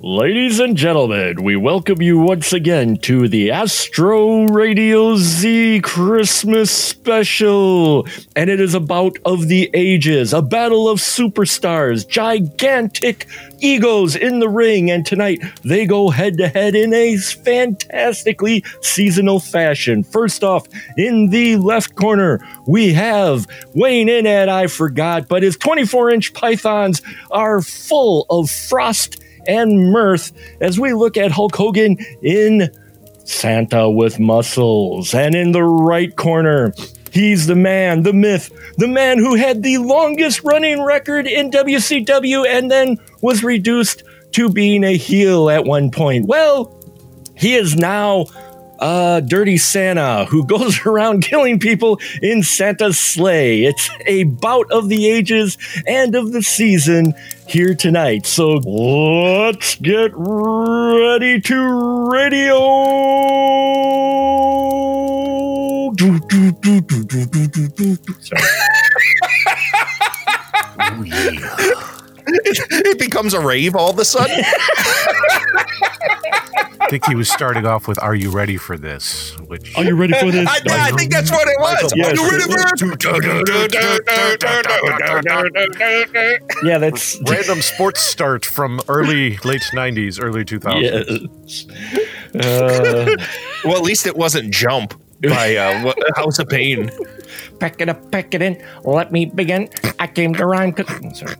Ladies and gentlemen, we welcome you once again to the Astro Radio Z Christmas special. And it is about of the ages, a battle of superstars, gigantic egos in the ring. And tonight they go head to head in a fantastically seasonal fashion. First off, in the left corner, we have Wayne in at I forgot, but his 24 inch pythons are full of frost and mirth as we look at Hulk Hogan in Santa with Muscles. And in the right corner, he's the man, the myth, the man who had the longest running record in WCW and then was reduced to being a heel at one point. Well, he is now uh, Dirty Santa who goes around killing people in Santa's Slay. It's a bout of the ages and of the season here tonight. So let's get ready to radio. Sorry. Oh, yeah. It becomes a rave all of a sudden. I think he was starting off with "Are you ready for this?" Which Are you ready for this? I, I think that's what it was. Yes. You ready for yeah, that's random sports start from early late '90s, early 2000s. yes. Uh, Well, at least it wasn't Jump by uh, what, House of Pain. Pack it up, pack it in. Let me begin. I came to rhyme. 'cause- Sorry.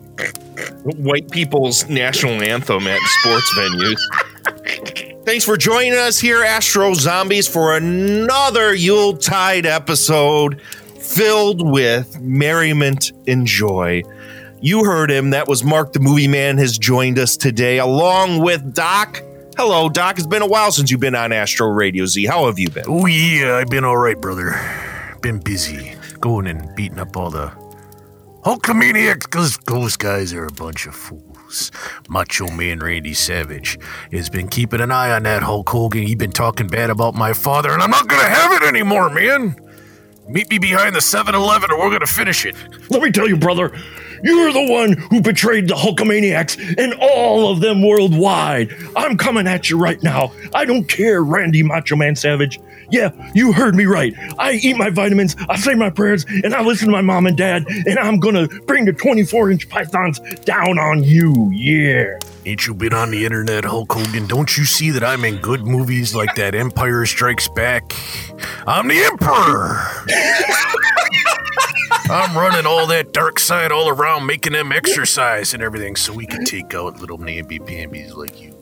White people's national anthem at sports venues. Thanks for joining us here, Astro Zombies, for another Yuletide episode filled with merriment and joy. You heard him. That was Mark the Movie Man has joined us today, along with Doc. Hello, Doc. It's been a while since you've been on Astro Radio Z. How have you been? Oh yeah, I've been all right, brother. Been busy going and beating up all the Hulkamaniacs because those guys are a bunch of fools. Macho Man Randy Savage has been keeping an eye on that Hulk Hogan. He's been talking bad about my father, and I'm not gonna have it anymore, man. Meet me behind the 7-Eleven, or we're gonna finish it. Let me tell you, brother, you're the one who betrayed the Hulkamaniacs and all of them worldwide. I'm coming at you right now. I don't care, Randy Macho Man Savage. Yeah, you heard me right. I eat my vitamins, I say my prayers, and I listen to my mom and dad, and I'm gonna bring the 24 inch pythons down on you. Yeah. Ain't you been on the internet, Hulk Hogan? Don't you see that I'm in good movies like that Empire Strikes Back? I'm the Emperor! I'm running all that dark side all around, making them exercise and everything so we can take out little namby pambies like you.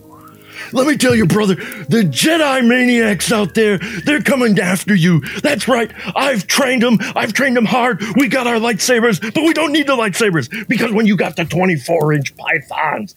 Let me tell you, brother, the Jedi maniacs out there, they're coming after you. That's right. I've trained them. I've trained them hard. We got our lightsabers, but we don't need the lightsabers because when you got the 24 inch pythons,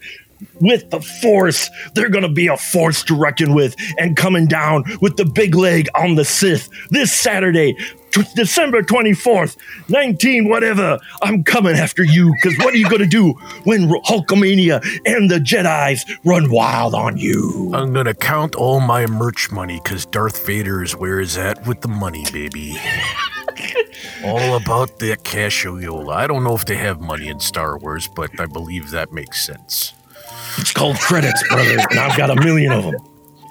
with the force, they're gonna be a force to reckon with and coming down with the big leg on the Sith this Saturday, t- December 24th, 19 whatever. I'm coming after you because what are you gonna do when Hulkamania and the Jedi's run wild on you? I'm gonna count all my merch money because Darth Vader is where is at with the money, baby. all about that cashoyola. I don't know if they have money in Star Wars, but I believe that makes sense. It's called credits, brother, and I've got a million of them.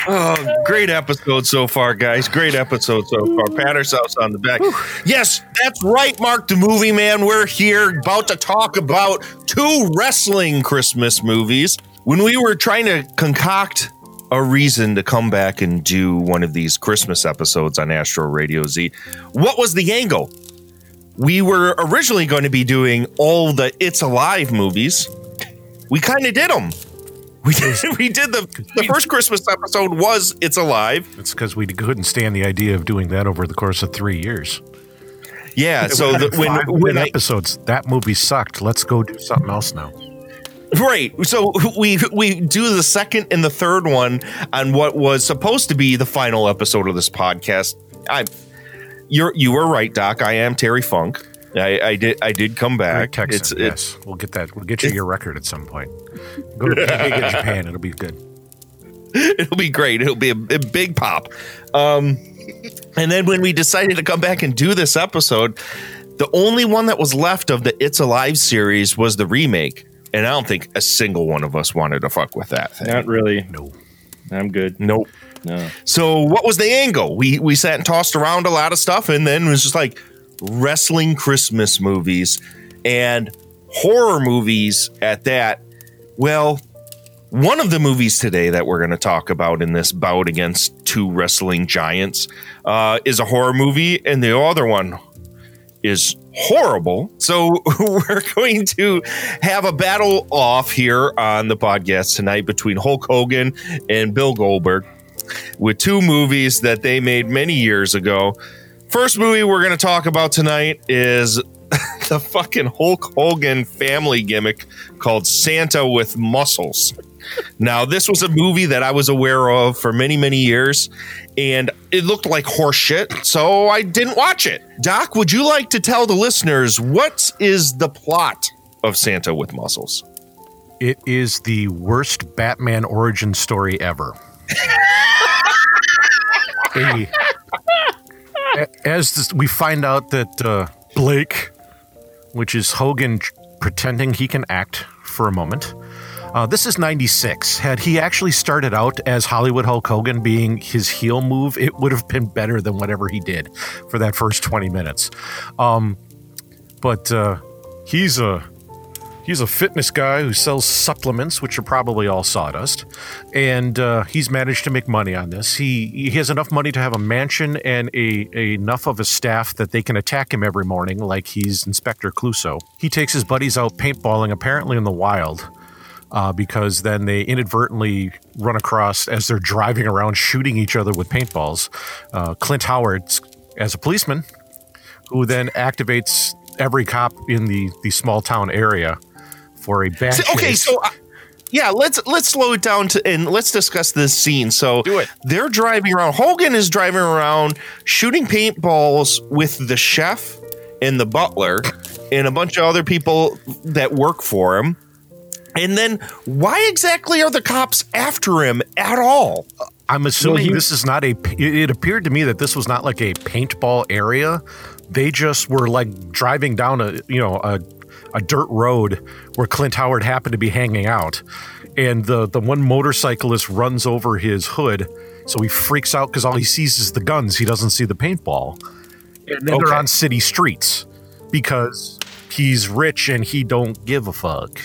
Oh, great episode so far, guys. Great episode so far. Pat ourselves on the back. Yes, that's right, Mark the Movie Man. We're here about to talk about two wrestling Christmas movies. When we were trying to concoct a reason to come back and do one of these Christmas episodes on Astro Radio Z, what was the angle? We were originally going to be doing all the It's Alive movies. We kind of did them. We did, we did the the first Christmas episode was It's Alive. It's because we couldn't stand the idea of doing that over the course of three years. Yeah, so the, when when I, episodes, that movie sucked. Let's go do something else now. right, so we we do the second and the third one on what was supposed to be the final episode of this podcast. I, you're you were right, Doc. I am Terry Funk. I, I did I did come back. Greg It's Texan, it's yes, we'll get that. We'll get you your record at some point. Go to big in Japan. It'll be good. it'll be great. It'll be a, a big pop. Um, and then when we decided to come back and do this episode, the only one that was left of the It's Alive series was the remake and I don't think a single one of us wanted to fuck with that thing. Not really. No. I'm good. Nope. No. So what was the angle? We we sat and tossed around a lot of stuff, and then it was just like wrestling Christmas movies and horror movies at that. Well, one of the movies today that we're going to talk about in this bout against two wrestling giants uh, is a horror movie, and the other one is horrible. So we're going to have a battle off here on the podcast tonight between Hulk Hogan and Bill Goldberg with two movies that they made many years ago. First movie we're going to talk about tonight is the fucking Hulk Hogan family gimmick called Santa with Muscles. Now, this was a movie that I was aware of for many, many years, and it looked like horseshit, so I didn't watch it. Doc, would you like to tell the listeners what is the plot of Santa with Muscles? It is the worst Batman origin story ever. A- as this, we find out that uh, Blake, which is Hogan pretending he can act for a moment. Uh, this is 96. Had he actually started out as Hollywood Hulk Hogan being his heel move, it would have been better than whatever he did for that first 20 minutes. Um, but uh, he's a He's a fitness guy who sells supplements, which are probably all sawdust, and uh, he's managed to make money on this. He he has enough money to have a mansion and a, a enough of a staff that they can attack him every morning, like he's Inspector Clouseau. He takes his buddies out paintballing, apparently in the wild, uh, because then they inadvertently run across as they're driving around shooting each other with paintballs. Uh, Clint Howard, as a policeman, who then activates every cop in the the small town area for a bad. So- okay, so uh, yeah, let's let's slow it down to and let's discuss this scene. So Do it. They're driving around. Hogan is driving around shooting paintballs with the chef and the butler and a bunch of other people that work for him. And then why exactly are the cops after him at all? I'm assuming he- this is not a. It it appeared to me that this was not like a paintball area. They just were like driving down a you know a a dirt road where Clint Howard happened to be hanging out, and the the one motorcyclist runs over his hood, so he freaks out because all he sees is the guns. He doesn't see the paintball, and then Okay. they're on city streets because he's rich and he don't give a fuck.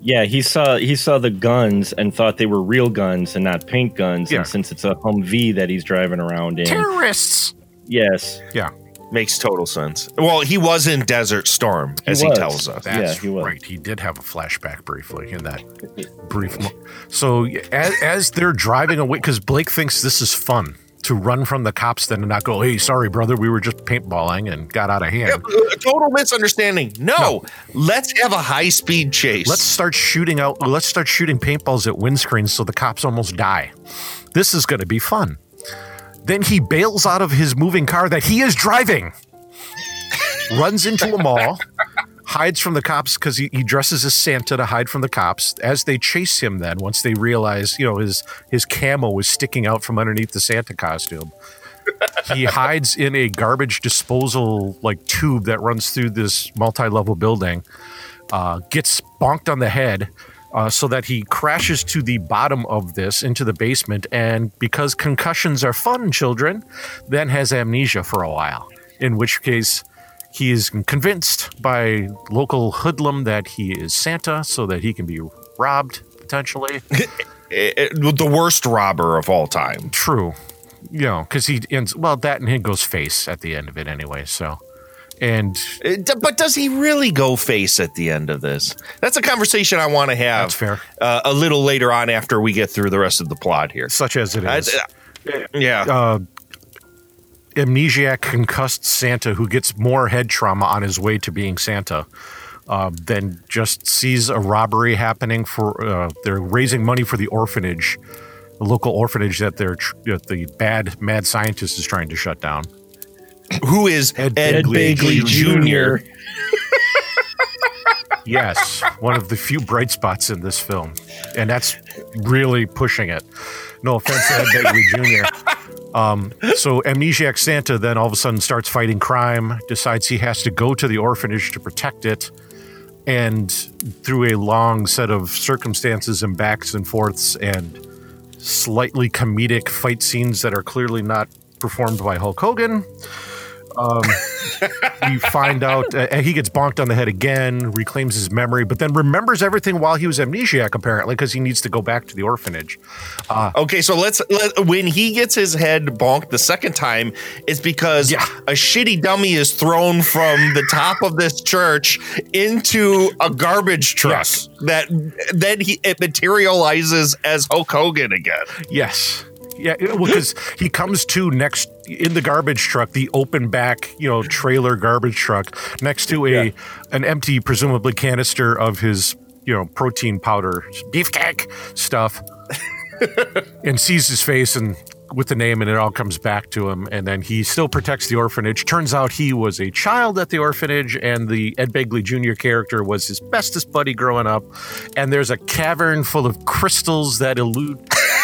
Yeah, he saw he saw the guns and thought they were real guns and not paint guns. Yeah. And since it's a Humvee that he's driving around in, Terrorists. yes, Yeah. Makes total sense. Well, he was in Desert Storm, as he was. tells us. Yeah, That's he was. right. He did have a flashback briefly in that brief. Mo- so as, as they're driving away, because Blake thinks this is fun to run from the cops, then and not go, "Hey, sorry, brother, we were just paintballing and got out of hand." A uh, total misunderstanding. No, let's have a high speed chase. Let's start shooting out. Let's start shooting paintballs at windscreens so the cops almost die. This is going to be fun. Then he bails out of his moving car that he is driving, runs into a mall, hides from the cops because he, he dresses as Santa to hide from the cops. As they chase him, then once they realize, you know, his his camo is sticking out from underneath the Santa costume, he hides in a garbage disposal like tube that runs through this multi-level building uh, gets bonked on the head uh, so that he crashes to the bottom of this into the basement. And because concussions are fun, children, then has amnesia for a while. In which case, he is convinced by local hoodlum that he is Santa so that he can be robbed potentially. The worst robber of all time. True. You know, because he ends, well, that and he goes face at the end of it anyway. So, and Eh, But does he really go face at the end of this? That's a conversation I want to have. That's fair. Uh, a little later on after we get through the rest of the plot here. such as it is. I- is. yeah. uh, amnesiac concussed Santa who gets more head trauma on his way to being Santa. Uh, then just sees a robbery happening for uh, they're raising money for the orphanage, the local orphanage that they're tr- that the bad mad scientist is trying to shut down. Who is Ed Ed, Begley Begley Jr.? Yes, one of the few bright spots in this film, and that's really pushing it. No offense to Ed Begley Jr. Um, so amnesiac Santa then all of a sudden starts fighting crime, decides he has to go to the orphanage to protect it, and through a long set of circumstances and backs and forths and slightly comedic fight scenes that are clearly not performed by Hulk Hogan. Um, we find out uh, he gets bonked on the head again, reclaims his memory, but then remembers everything while he was amnesiac, apparently, because he needs to go back to the orphanage. Okay, so let's let, when he gets his head bonked the second time, it's because Yeah. a shitty dummy is thrown from the top of this church into a garbage truck Yes. that then he it materializes as Hulk Hogan again. Yes. Yeah, because he comes to next in the garbage truck, the open back, you know, trailer garbage truck, next to a Yeah. an empty, presumably canister of his, you know, protein powder, beefcake stuff, and sees his face and with the name, and it all comes back to him. And then he still protects the orphanage. Turns out he was a child at the orphanage, and the Ed Begley Jr. character was his bestest buddy growing up. And there's a cavern full of crystals that elude.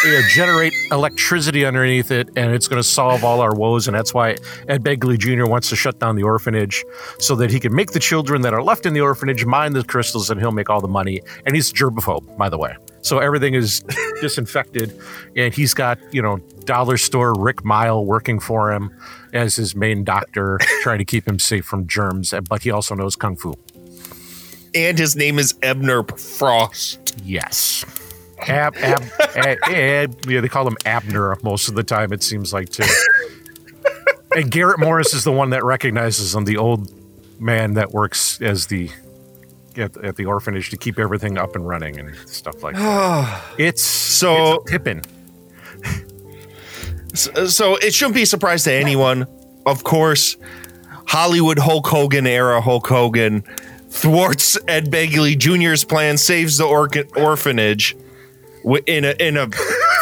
You know, generate electricity underneath it, and it's going to solve all our woes. And that's why Ed Begley Jr. wants to shut down the orphanage so that he can make the children that are left in the orphanage mine the crystals, and he'll make all the money. And he's germaphobe, by the way. So everything is disinfected, and he's got you know dollar store Rick Mile working for him as his main doctor, trying to keep him safe from germs. But he also knows kung fu. And his name is Ebner Frost. Yes. Ab, ab, ab, ab, yeah, they call him Abner most of the time, it seems like, too. and Garrett Morris is the one that recognizes him, the old man that works as the at, at the orphanage to keep everything up and running and stuff like that. It's So- it's Pippin. So, so it shouldn't be a surprise to anyone. Of course, Hollywood Hulk Hogan era Hulk Hogan thwarts Ed Begley Jr.'s plan, saves the orca- orphanage in a in a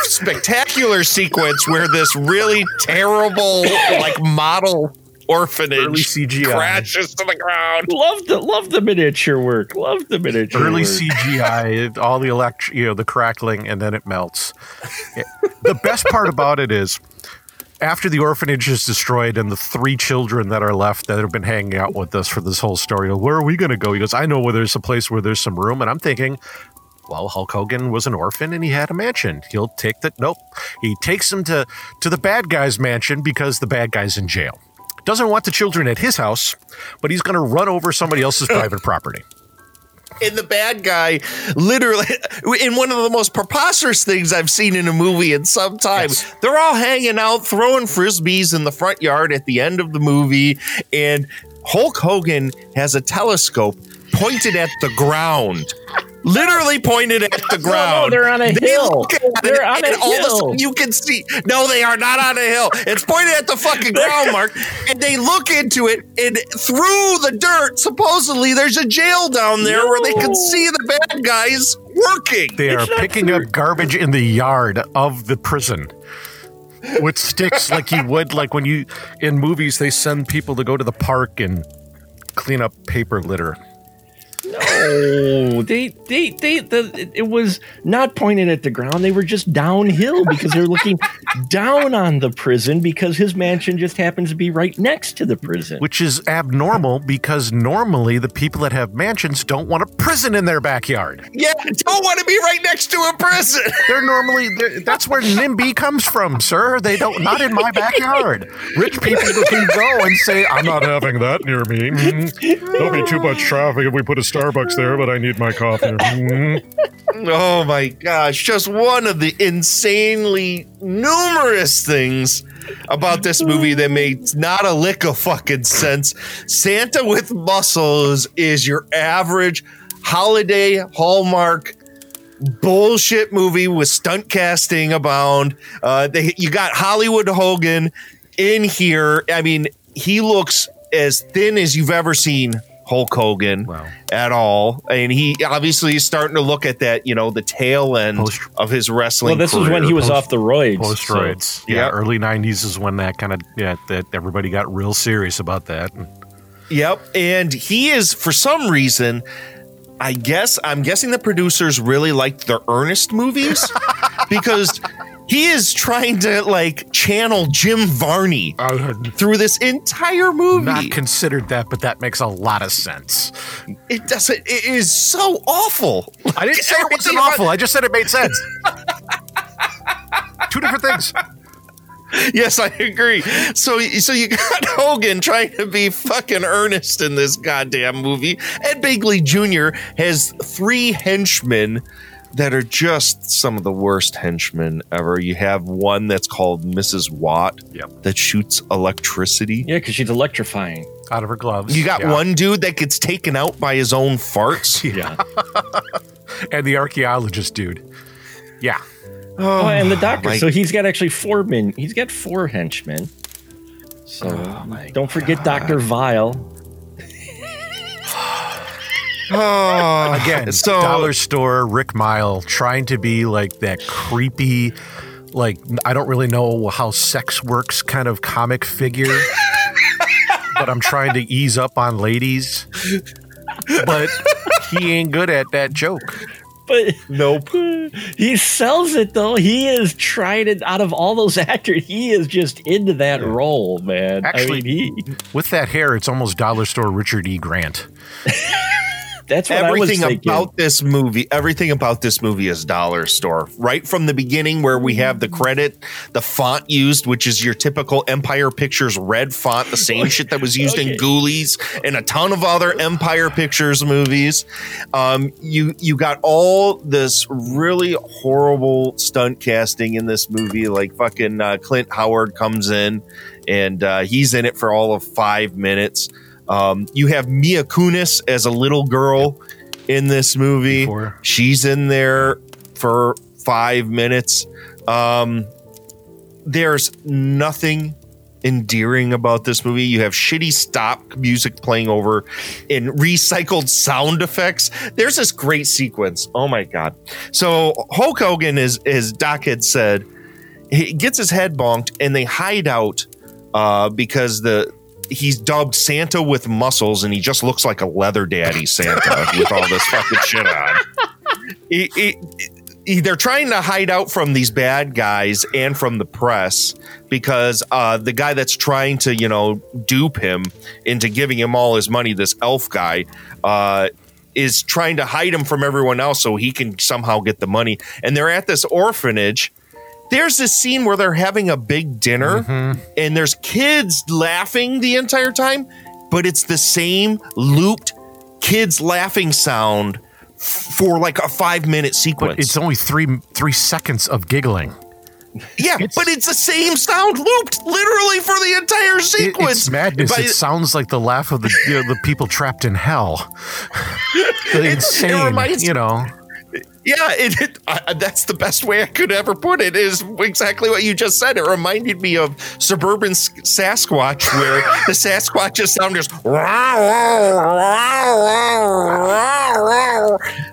spectacular sequence where this really terrible like model orphanage Early CGI. crashes to the ground. Love the love the miniature work. Love the miniature early work. CGI, all the elect, you know, the crackling, and then it melts. The best part about it is after the orphanage is destroyed and the three children that are left that have been hanging out with us for this whole story, where are we going to go? He goes, I know where there's a place where there's some room, and I'm thinking. Well, Hulk Hogan was an orphan and he had a mansion. He'll take the Nope. He takes him to, to the bad guy's mansion because the bad guy's in jail. Doesn't want the children at his house, but he's going to run over somebody else's private property. And the bad guy, literally, in one of the most preposterous things I've seen in a movie in some time, Yes. they're all hanging out, throwing frisbees in the front yard at the end of the movie. And Hulk Hogan has a telescope pointed at the ground. Literally pointed at the ground. No, they're on a They hill. look at it, They're on and a all of a hill. sudden you can see. No, they are not on a hill. It's pointed at the fucking ground, Mark. And they look into it, and through the dirt, supposedly there's a jail down there where they can see the bad guys working. They are It's not picking true. up garbage in the yard of the prison with sticks like you would like when you in movies they send people to go to the park and clean up paper litter. No, they, they, they, the, it was not pointed at the ground. They were just downhill because they're looking down on the prison because his mansion just happens to be right next to the prison. Which is abnormal because normally the people that have mansions don't want a prison in their backyard. Yeah, don't want to be right next to a prison. They're normally they're, that's where NIMBY comes from, sir. They don't not in my backyard. Rich people can go and say, "I'm not having that near me." Mhm. There'll be too much traffic if we put a Starbucks there, but I need my coffee. Mhm. Oh my gosh, just one of the insanely numerous things about this movie that makes not a lick of fucking sense. Santa with Muscles is your average holiday Hallmark bullshit movie with stunt casting abound. Uh, they, you got Hollywood Hogan in here. I mean, he looks as thin as you've ever seen Hulk Hogan Wow. at all. And he obviously is starting to look at that, you know, the tail end Post- of his wrestling. well, this was when he was post- off the roids. Post so- yeah, Yeah. early '90s is when that kind of yeah that everybody got real serious about that. Yep. And he is, for some reason, I guess, I'm guessing the producers really liked the Ernest movies because he is trying to like channel Jim Varney Uh, through this entire movie. not considered that, but that makes a lot of sense. it doesn't. It is so awful. I didn't say it wasn't awful. I just said it made sense. Two different things. Yes, I agree. So, so you got Hogan trying to be fucking earnest in this goddamn movie. Ed Begley Jr. has three henchmen that are just some of the worst henchmen ever. You have one that's called Mrs. Watt Yep. that shoots electricity. Yeah, because she's electrifying. Out of her gloves. You got Yeah. one dude that gets taken out by his own farts. Yeah. and the archaeologist dude. Yeah. Oh, and the oh doctor. my- so he's got actually four men. He's got four henchmen. So oh don't forget Doctor Vile. Oh, Again, so dollar store Rick Mile trying to be like that creepy, like I don't really know how sex works kind of comic figure, but I'm trying to ease up on ladies. But he ain't good at that joke. But nope. he sells it though. He is trying it out of all those actors. He is just into that role, man. Actually- I mean, he With that hair, it's almost dollar store Richard E. Grant. that's what I was everything about this movie everything about this movie is dollar store. Right from the beginning where we have the credit the font used which is your typical empire pictures red font the same shit that was used Okay. in ghoulies and a ton of other empire pictures movies. Um, you you got all this really horrible stunt casting in this movie like fucking uh, clint howard comes in and uh, he's in it for all of five minutes um, you have Mila Kunis as a little girl in this movie. Before. She's in there for five minutes. Um, there's nothing endearing about this movie. You have shitty stop music playing over in recycled sound effects. There's this great sequence. Oh my god! So Hulk Hogan is, as Doc had said, he gets his head bonked, and they hide out uh, because the he's dubbed Santa with muscles, and he just looks like a leather daddy Santa with all this fucking shit on. He- he- he- they're trying to hide out from these bad guys and from the press because uh, the guy that's trying to, you know, dupe him into giving him all his money, this elf guy, uh, is trying to hide him from everyone else so he can somehow get the money. And they're at this orphanage there's this scene where they're having a big dinner mm-hmm. and there's kids laughing the entire time, but it's the same looped kids laughing sound for like a five minute sequence. But it's only three three seconds of giggling. yeah, but it's the same sound looped literally for the entire It- sequence. it's madness. By- it sounds like the laugh of the you know, the people trapped in hell. The it insane, reminds- you know. Yeah, it, it I, that's the best way I could ever put it. Is exactly what you just said. It reminded me of suburban S- Sasquatch, where the Sasquatch just sound just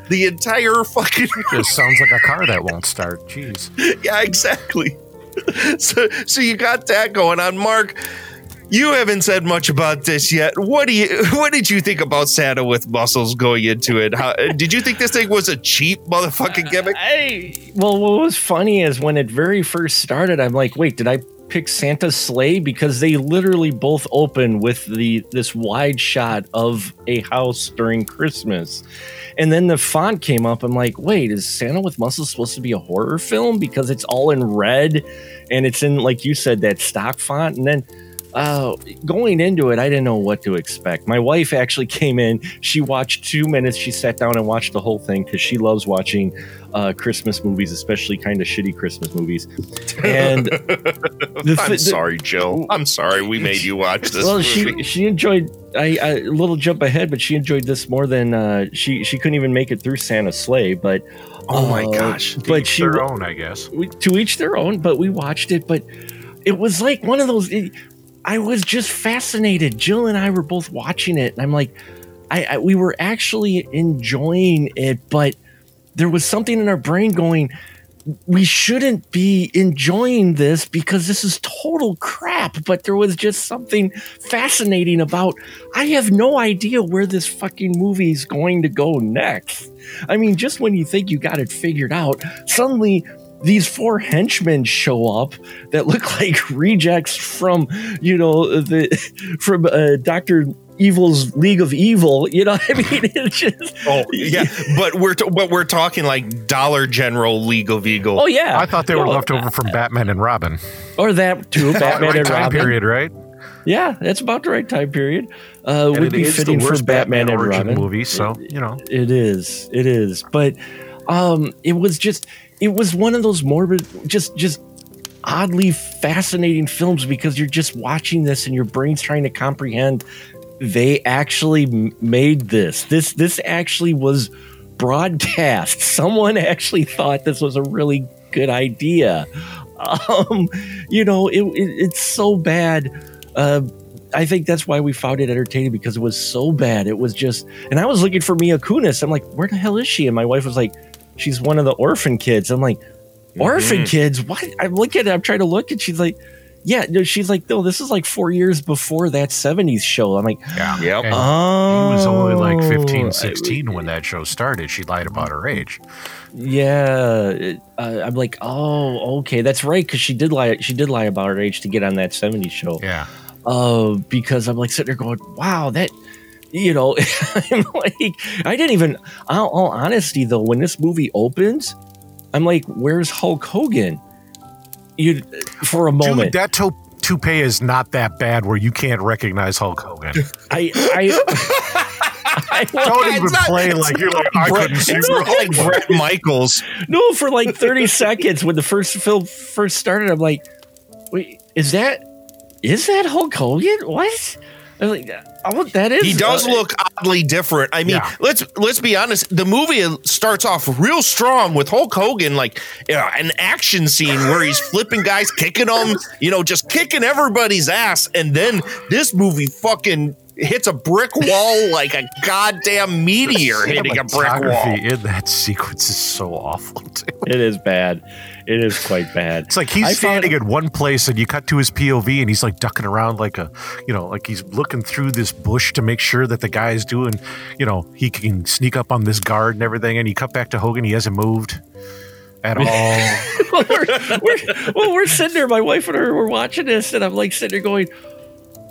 the entire fucking It sounds like a car that won't start. Jeez. yeah, exactly. So, so you got that going on, Mark. You haven't said much about this yet. What do you? What did you think about Santa with muscles going into it? How, uh, did you think this thing was a cheap motherfucking uh, gimmick? I, well, what was funny is when it very first started, I'm like, wait, did I pick Santa's Slay? Because they literally both open with the this wide shot of a house during Christmas. And then the font came up. I'm like, wait, is Santa with Muscles supposed to be a horror film? Because it's all in red and it's in, like you said, that stock font. And then uh, going into it, I didn't know what to expect. My wife actually came in. She watched two minutes. She sat down and watched the whole thing because she loves watching uh, Christmas movies, especially kind of shitty Christmas movies. And the I'm the- sorry, Jill. I'm sorry we made you watch this. well, movie. she she enjoyed. I, I a little jump ahead, but she enjoyed this more than uh, she she couldn't even make it through Santa's Slay. But Oh my uh, gosh. But she their own, I guess. we, to each their own but we watched it but it was like one of those it- i was just fascinated. Jill and i were both watching it and i'm like I, I we were actually enjoying it but there was something in our brain going we shouldn't be enjoying this because this is total crap but there was just something fascinating about i have no idea where this fucking movie is going to go next. I mean just when you think you got it figured out suddenly these four henchmen show up that look like rejects from you know the from uh, Doctor Evil's League of Evil. You know, what I mean, it's just Oh yeah, but we're t- but we're talking like Dollar General League of Eagle. oh yeah, I thought they were No, left over from Batman and Robin. or that too. Batman right and Robin. period, right? Yeah, that's about the right time period. Uh, And would be is the fitting for worst Batman, and Robin. movie, so you know. It is. It is. But um it was just it was one of those morbid just just oddly fascinating films because you're just watching this and your brain's trying to comprehend they actually made this. This this actually was broadcast. Someone actually thought this was a really good idea. Um you know, it, it it's so bad. Uh I think that's why we found it entertaining because it was so bad. It was just, and I was looking for Mila Kunis. I'm like, where the hell is she? And my wife was like, she's one of the orphan kids. I'm like, orphan kids? What? I'm looking at it. I'm trying to look, and she's like, yeah. No, she's like, no, this is like four years before that 70s show. I'm like, Yeah. Yep. And oh, he was only like 15, I- 16 when that show started. She lied about her age. Yeah, it- uh, I'm like, oh, okay, that's right, because she did lie. She did lie about her age to get on that '70s show. Yeah. uh, because I'm like sitting there going, wow, that, you know, I'm like, I didn't even, all, all honesty though, when this movie opens, I'm like, where's Hulk Hogan? You, for a moment, Dude, that to- toupee is not that bad where you can't recognize Hulk Hogan. I, I, I, Don't even It's not- play it's like you're like, I Brett- couldn't see it's not like Bret Michaels. no, for like 30 seconds when the first film first started, I'm like, wait, is that, is that Hulk Hogan? What? I'm like, oh, that is. He does uh, look oddly different. I mean, Yeah. let's let's be honest. The movie starts off real strong with Hulk Hogan, like you know, an action scene where he's flipping guys, kicking them, you know, just kicking everybody's ass, and then this movie fucking hits a brick wall like a goddamn meteor hitting a brick wall. In that sequence is so awful. Too. It is bad. It is quite bad. It's like he's I found- standing in one place and you cut to his POV and he's like ducking around like a, you know, like he's looking through this bush to make sure that the guy is doing, you know, he can sneak up on this guard and everything. And you cut back to Hogan, he hasn't moved at all. well, we're, we're, well, we're sitting there. My wife and her were watching this, and I'm like sitting there going,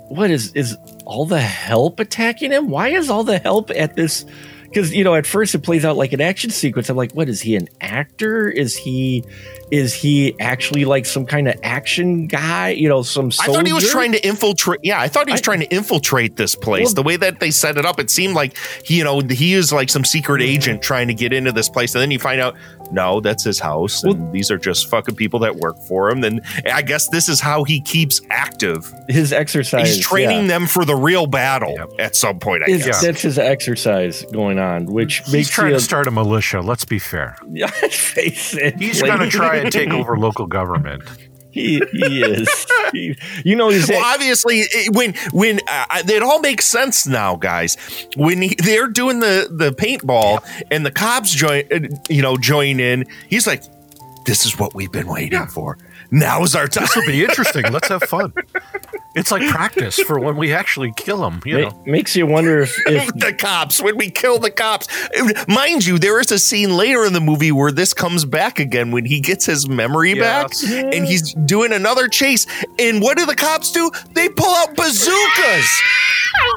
"What is is all the help attacking him? Why is all the help at this?" Because you know, at first it plays out like an action sequence. I'm like, "What is he? An actor? Is he? Is he actually like some kind of action guy? You know, some." I thought he was trying to infiltrate. Yeah, I thought he was I- trying to infiltrate this place. Well- the way that they set it up, it seemed like he, you know, he is like some secret agent trying to get into this place, and then you find out, no, that's his house, and these are just fucking people that work for him. Then I guess this is how he keeps active. his exercise. He's training yeah. them for the real battle Yep. at some point. I Is- guess. That's his exercise going on, which he's makes trying you to start a militia. Let's be fair. let's face it. He's like- going to try and take over local government. He, he is. He- you know, he's Well, obviously, when when uh, it all makes sense now, guys. When he, they're doing the the paintball and the cops join, uh, you know, join in, he's like, "This is what we've been waiting for. Now is our time." This will be interesting. Let's have fun. It's like practice for when we actually kill him. You ma- know, makes you wonder if, if the cops when we kill the cops mind you there is a scene later in the movie where this comes back again when he gets his memory back Yes. and he's doing another chase and what do the cops do they pull out bazookas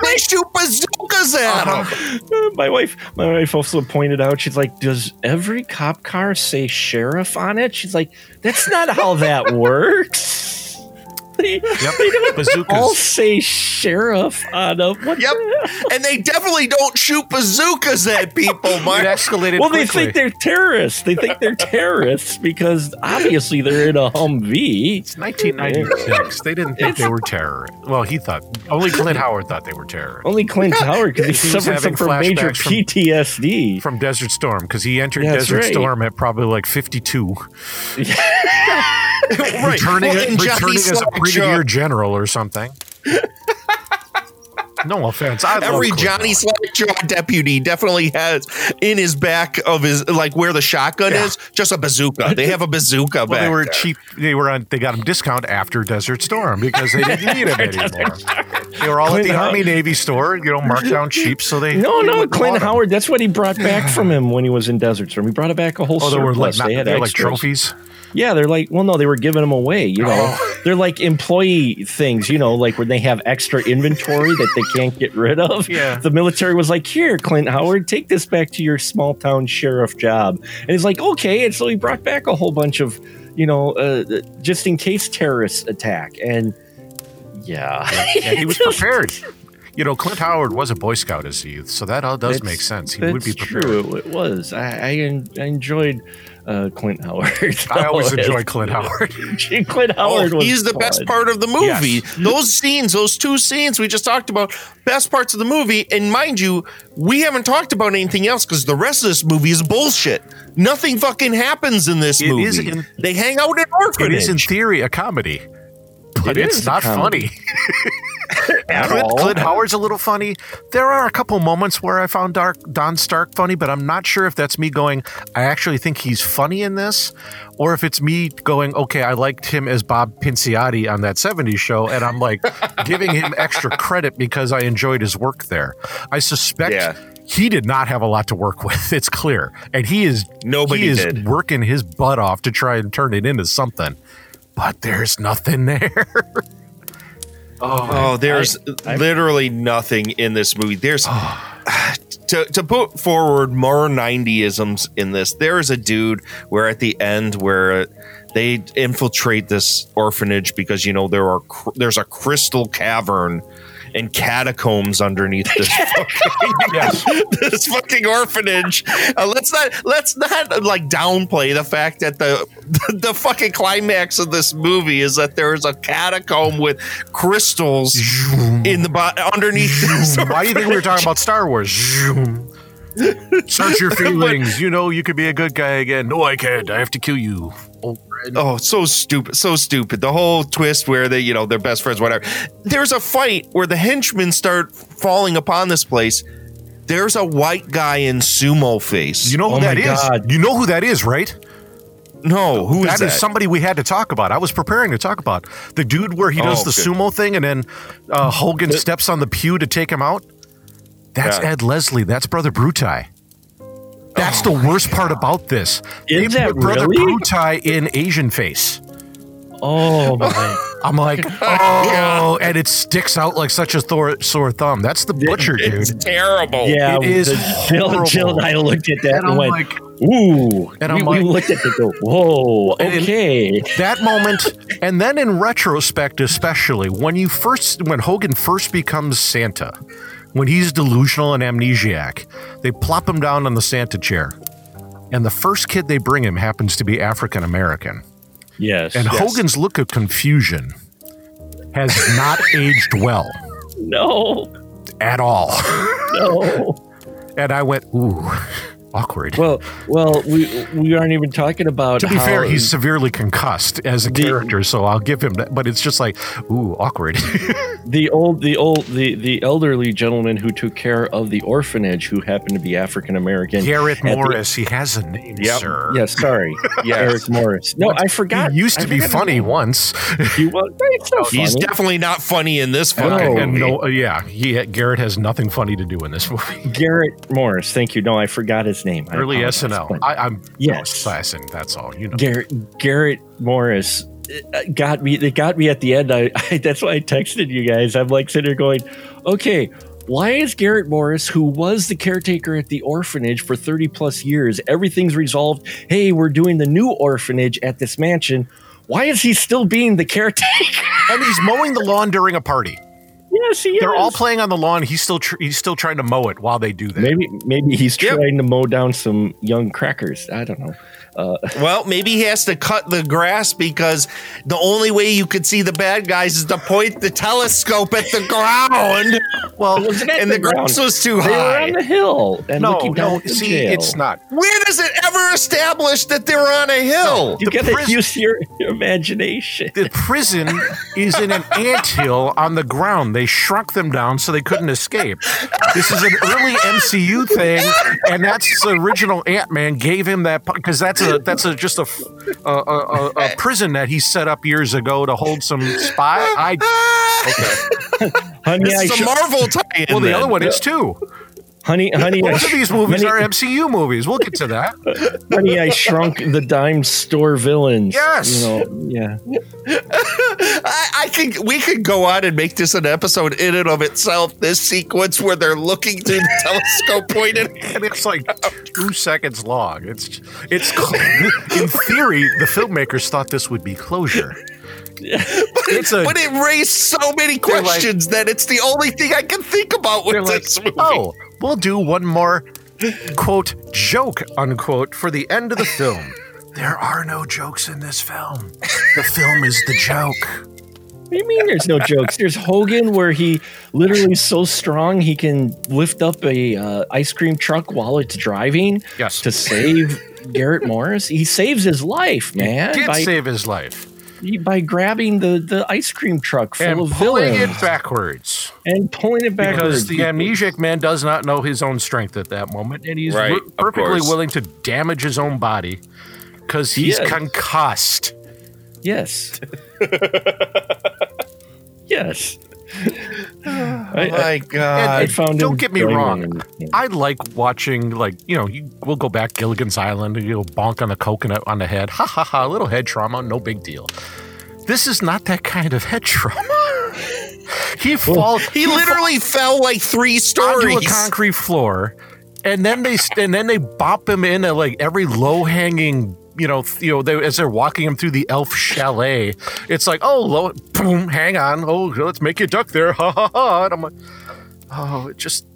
they shoot bazookas at him uh, my wife, my wife also pointed out, she's like, "Does every cop car say sheriff on it?" She's like, "That's not how that works." They, yep. they don't Bazookas. all say sheriff on them. What Yep. the- and they definitely don't shoot bazookas at people It escalated Well, they quickly. think they're terrorists. They think they're terrorists because obviously they're in a Humvee. It's 1996. They didn't think they were terrorists. Well, he thought only Clint Howard thought they were terrorists Only Clint Howard because he He suffered having from major flashbacks from- PTSD. from Desert Storm because he entered That's Desert right. Storm at probably like 52, right. returning, Well, and Johnny returning as a Slackjaw- brigadier general or something. no offense, I Every Clint Johnny Howard. Slackjaw deputy definitely has in his back of his like where the shotgun Yeah. is just a bazooka. They have a bazooka Well, back. they were there. cheap. They were on. They got them discount after Desert Storm because they didn't need them anymore. They were all Clint at the How- Army Navy store, you know, marked down cheap, so they No, they no, Clint want 'em. Howard. That's what he brought back from him when he was in Desert Storm. He brought it back a whole Oh, they were like surplus. not, they had they're like trophies. Yeah, they're like, well, no, they were giving them away. You know, Oh. they're like employee things. You know, like when they have extra inventory that they can't get rid of. Yeah. the military was like, here, Clint Howard, take this back to your small town sheriff job. And he's like, okay. And so he brought back a whole bunch of, you know, uh, just in case terrorists attack. And yeah, And he was prepared. You know, Clint Howard was a Boy Scout as a youth, so that all does That's- make sense. He would be prepared. true. It was. I, I, I enjoyed uh, Clint Howard. I always enjoy Clint Howard. Clint Howard Oh, was he's the fun. best part of the movie. Yes. Those scenes, those two scenes we just talked about, best parts of the movie. And mind you, we haven't talked about anything else because the rest of this movie is bullshit. Nothing fucking happens in this It movie. is in- they hang out in It orphanage. It is in theory a comedy, but It it's not comedy. funny. At Clint, all. Clint Howard's a little funny. There are a couple moments where I found Dark, Don Stark funny, but I'm not sure if that's me going, I actually think he's funny in this, or if it's me going, okay, I liked him as Bob Pinciotti on that 70s show, and I'm like giving him extra credit because I enjoyed his work there. I suspect Yeah. he did not have a lot to work with. It's clear. And he is Nobody he is did. working his butt off to try and turn it into something. But there's nothing there. Oh, there's I- literally nothing in this movie. There's to to put forward more 90isms in this. There is a dude where at the end where they infiltrate this orphanage because you know there are there's a crystal cavern and catacombs underneath this fucking, this fucking orphanage. Uh, let's not let's not like downplay the fact that the, the the fucking climax of this movie is that there is a catacomb with crystals in the bo- underneath. this Why do you think we were talking about Star Wars? Zoom. Search your feelings. You know you could be a good guy again. No, I can't. I have to kill you. Oh. So stupid, so stupid. The whole twist where they, you know, they're best friends, whatever. There's a fight where the henchmen start falling upon this place. There's a white guy in sumo face. You know who Oh that my is? God. You know who that is, right? no, who is that that? is somebody we had to talk about. I was preparing to talk about the dude where he does Oh, the good. sumo thing, and then uh, Hogan steps on the pew to take him out. That's Yeah. Ed Leslie. That's Brother Bruti. That's the oh worst part about this. Is they that put Brother really? Bruti in Asian face. Oh my! I'm like, oh, and it sticks out like such a thor- sore thumb. That's the butcher, it's dude. terrible. Yeah, It is the- Jill. Jill and I looked at that And and, I'm went, like, "Ooh!" And we, I'm we like- looked at it go, "Whoa, okay." that moment, and then in retrospect, especially when you first, when Hogan first becomes Santa, when he's delusional and amnesiac, they plop him down on the Santa chair, and the first kid they bring him happens to be African American, Yes, and yes. Hogan's look of confusion has not aged well. No, at all, no. and I went, ooh, awkward. Well, well, we we aren't even talking about. To be how- fair, he's severely concussed as a The- character, so I'll give him that. But it's just like, ooh, awkward. the old, the old, the the elderly gentleman who took care of the orphanage, who happened to be African American. Garrett At the- Morris, he has a name, Yep. sir. Yes, sorry, Yes. Eric Morris. No, I forgot. He used to I be funny name. once. He was. It's so He's funny. definitely not funny in this And, fucking and movie. no, yeah, he Garrett has nothing funny to do in this movie. Garrett Morris. Thank you. No, I forgot his name. I Early SNL. I, I'm Yes. assassin. That's all. You know. Garrett Garrett Morris uh, got me. They got me at the end. I, I that's why I texted you guys. I'm like sitting there going, okay. Why is Garrett Morris, who was the caretaker at the orphanage for 30 plus years, everything's resolved? Hey, we're doing the new orphanage at this mansion. Why is he still being the caretaker? and he's mowing the lawn during a party. Yes, he They're is. all playing on the lawn. He's still tr- he's still trying to mow it while they do that. Maybe maybe he's Yep. trying to mow down some young crackers. I don't know. Uh, well, maybe he has to cut the grass because the only way you could see the bad guys is to point the telescope at the ground. Well, Wasn't at and the, grass ground. was too They were high. on the hill and no, looking down no. See, jail. it's not. Where does it ever establish that they were on a hill? You The got to prison- use your, your imagination. The prison is in an anthill on the ground. They shrunk them down so they couldn't escape. This is an early MCU thing, and that's the original Ant Man gave him that because that's a that's a just a, f- a, a, a, a prison that he set up years ago to hold some spy. I honey, This I is a Marvel tie-in. Well, the then. other one is too. honey, honey, I, Both of these movies honey, are MCU movies. We'll get to that. honey, I shrunk the dime store villains. Yes. you know, yeah. I, I think we could go on and make this an episode in and of itself. This sequence where they're looking through the telescope pointed. and it's like two seconds long. It's it's in theory the filmmakers thought this would be closure. It's a But it raised so many They're like- questions that it's the only thing I can think about they're with like, this movie. oh, we'll do one more quote joke unquote for the end of the film. There are no jokes in this film. The film is the joke. What do you mean there's no jokes? There's Hogan where he literally is so strong he can lift up a uh, ice cream truck while it's driving Yes. to save Garrett Morris. He saves his life, man, Did by, save his life by grabbing the, the ice cream truck full and of pulling villains it backwards and pulling it backwards. because the amnesiac man does not know his own strength at that moment, and he's Right, wi- perfectly willing to damage his own body because he's is. concussed. yes. yes. Oh I, I, oh my god! I found Don't get me wrong. I like watching, like, you know, you, we'll go back Gilligan's Island and you'll bonk on the coconut on the head. Ha ha ha, a little head trauma, no big deal. This is not that kind of head trauma. he falls. he literally fell like three stories onto stories. a concrete floor, and then they and then they bop him in at like every low hanging. You know, th- you know, they, as they're walking him through the elf chalet, it's like, oh, low, boom, hang on, oh, let's make you duck there, ha ha ha. And I'm like, oh, it just.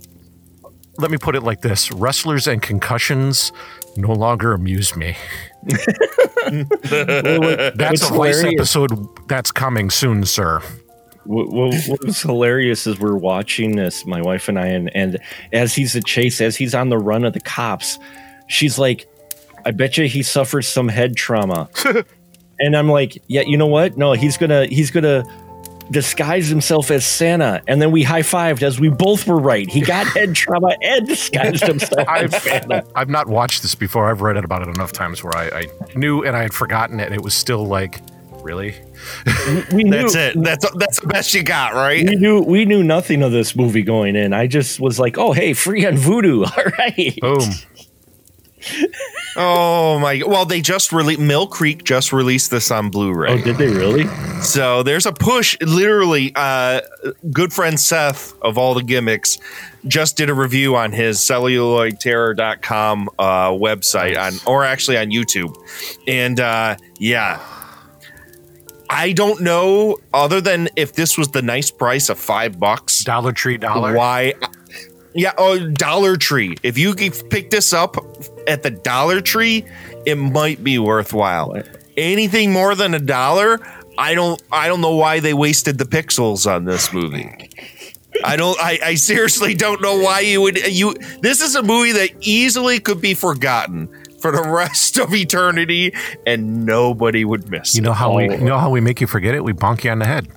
Let me put it like this: wrestlers and concussions no longer amuse me. That's What's a Vice hilarious- episode that's coming soon, sir. What, what, what was hilarious is we're watching this, my wife and I, and, and as he's a chase, as he's on the run of the cops, she's like, I bet you he suffers some head trauma. and I'm like, yeah, you know what? No, he's gonna he's gonna disguise himself as Santa. And then we high fived as we both were right. He got head trauma and disguised himself I've, Santa. I've not watched this before. I've read it about it enough times where I, I knew and I had forgotten it. And it was still like, really? Knew, That's it. That's that's the best you got, right? We knew we knew nothing of this movie going in. I just was like, oh hey, free on Vudu. All right. Boom. Oh my! Well, they just released Mill Creek just released this on Blu-ray. Oh, did they really? So there's a push. Literally, uh, good friend Seth of all the gimmicks just did a review on his celluloidterror.com uh, website on, or actually on YouTube, and uh, yeah. I don't know, other than if this was the nice price of five bucks, Dollar Tree dollar. why? Yeah, oh, Dollar Tree. If you pick this up at the Dollar Tree, it might be worthwhile. What? Anything more than a dollar, I don't. I don't know why they wasted the pixels on this movie. I don't. I, I seriously don't know why you would. You. This is a movie that easily could be forgotten for the rest of eternity, and nobody would miss. You it. know how we Oh. you know how we make you forget it? We bonk you on the head.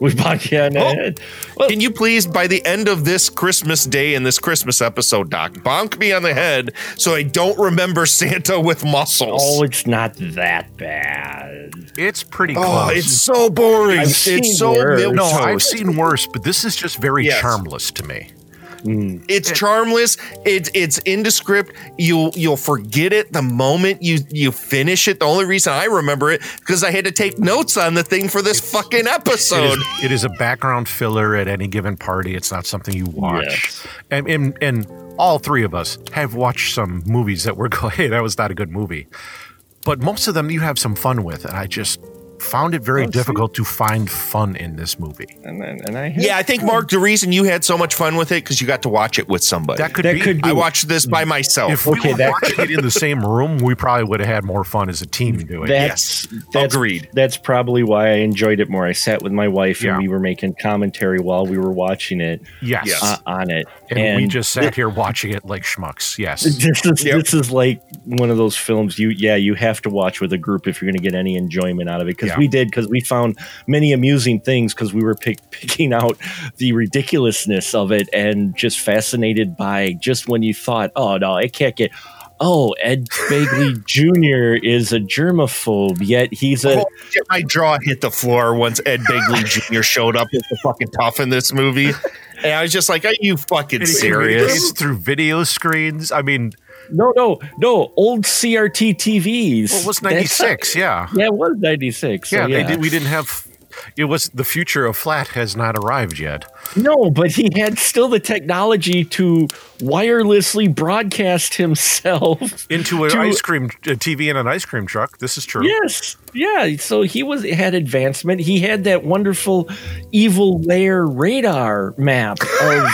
With Bonky on the Oh. head. Can you please, by the end of this Christmas day and this Christmas episode, Doc, bonk me on the head so I don't remember Santa with muscles? Oh, it's not that bad. It's pretty Oh, close. it's so boring. I've it's seen so worse. milquetoast. no, I've seen worse, but this is just very Yes. charmless to me. Mm. It's charmless. It's it's indescript. You'll you'll forget it the moment you you finish it. The only reason I remember it because I had to take notes on the thing for this fucking episode. is, it is a background filler at any given party. It's not something you watch. Yes. And, and and all three of us have watched some movies that were go, hey, that was not a good movie. But most of them you have some fun with, and I just found it very Oh, see? difficult to find fun in this movie. And then, and I Yeah, I think Mark, the reason you had so much fun with it because you got to watch it with somebody. That could That be. could be- I watched this by myself. if we Okay, were that- watching it in the same room, we probably would have had more fun as a team doing it. That's that's Agreed. That's probably why I enjoyed it more. I sat with my wife Yeah. and we were making commentary while we were watching it Yes. Yes. uh, on it, and, we just sat here watching it like schmucks. Yes. This is Yep. this is like one of those films you yeah you have to watch with a group if you're going to get any enjoyment out of it because Yeah. we did because we found many amusing things because we were pick, picking out the ridiculousness of it and just fascinated by just when you thought oh no it can't get oh, Ed Begley Jr. is a germaphobe, yet he's a Oh, shit, my jaw hit the floor once Ed Begley Jr. showed up as the fucking tough in this movie. And I was just like, are you fucking serious? communicates through video screens. I mean, no, no, no, old CRT TVs. well, it was That's- ninety six. Yeah, Yeah, it was ninety six. yeah. so They did, we didn't have. It was the future of flat has not arrived yet. No, but he had still the technology to wirelessly broadcast himself. Into an To- ice cream TV and an ice cream truck. This is true. Yes, yeah. So he was had advancement. He had that wonderful evil layer radar map of.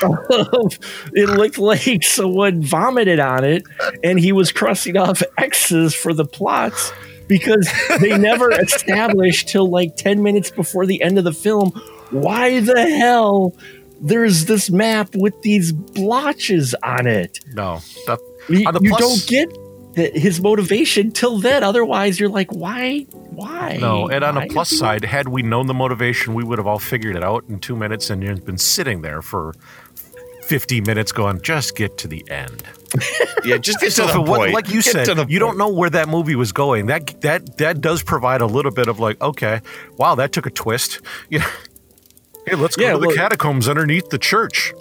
of- it looked like someone vomited on it, and he was crossing off X's for the plots because they never established till like ten minutes before the end of the film why the hell there's this map with these blotches on it. No, that, You, On you don't get the, his motivation till then. Otherwise, you're like, why? Why? no. And on Why the plus he- side, had we known the motivation, we would have all figured it out in two minutes, and you've been sitting there for fifty minutes, going, "Just get to the end." Yeah, just get So to the it wa- point. like you Get said, to the you don't know where that movie was going. That that that does provide a little bit of like, okay, wow, that took a twist. Yeah. Hey, let's go Yeah, to the well- catacombs underneath the church.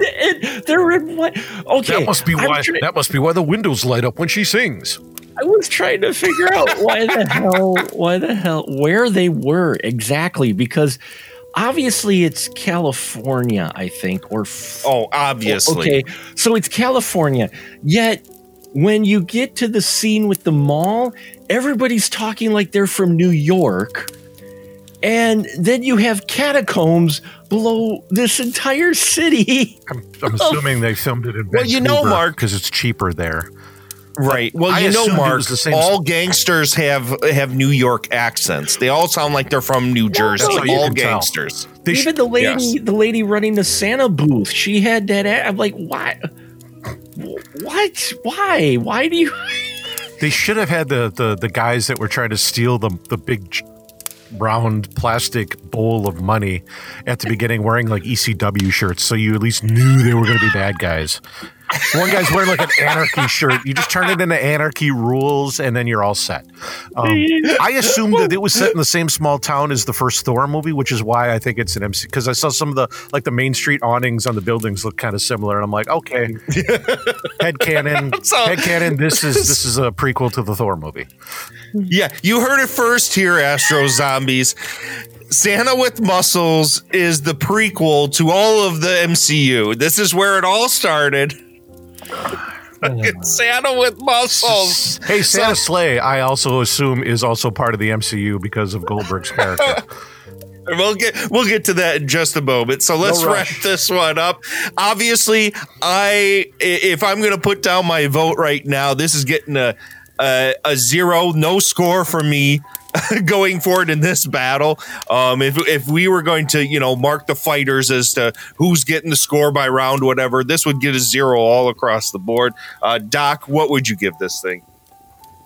It- they're in what? Okay, That must be why. try- that must be why the windows light up when she sings. I was trying to figure out why the hell, why the hell, where they were exactly because obviously it's California, I think, or f- Oh, obviously. Okay, so it's California. Yet when you get to the scene with the mall, everybody's talking like they're from New York. And then you have catacombs below this entire city. I'm, I'm assuming they filmed it in Oh. Well, you know, Mark- because it's cheaper there. Right. Well, I you know, Mark, the same- all gangsters have have New York accents. They all sound like they're from New Jersey. That's how all gangsters. They sh- Even the lady, yes. the lady running the Santa booth, she had that. I'm like, why? What? Why? Why do you? They should have had the, the, the guys that were trying to steal the the big round plastic bowl of money at the beginning wearing like ECW shirts, so you at least knew they were going to be bad guys. One guy's wearing like an anarchy shirt. You just turn it into anarchy rules, and then you're all set. Um, I assumed that it was set in the same small town as the first Thor movie, which is why I think it's an MC. Because I saw some of the like the Main Street awnings on the buildings look kind of similar, and I'm like, okay, head canon, So- head canon. This is this is a prequel to the Thor movie. Yeah, you heard it first here, Astro Zombies. Santa with Muscles is the prequel to all of the MCU. This is where it all started. Fucking Santa with muscles. Hey, Santa's Slay, I also assume is also part of the MCU because of Goldberg's character. We'll get we'll get to that in just a moment. So let's wrap this one up. Obviously, I i- if I'm going to put down my vote right now, this is getting a a, a zero, no score for me going forward in this battle. Um, if if we were going to you know mark the fighters as to who's getting the score by round, whatever, this would get a zero all across the board. Uh, Doc, what would you give this thing?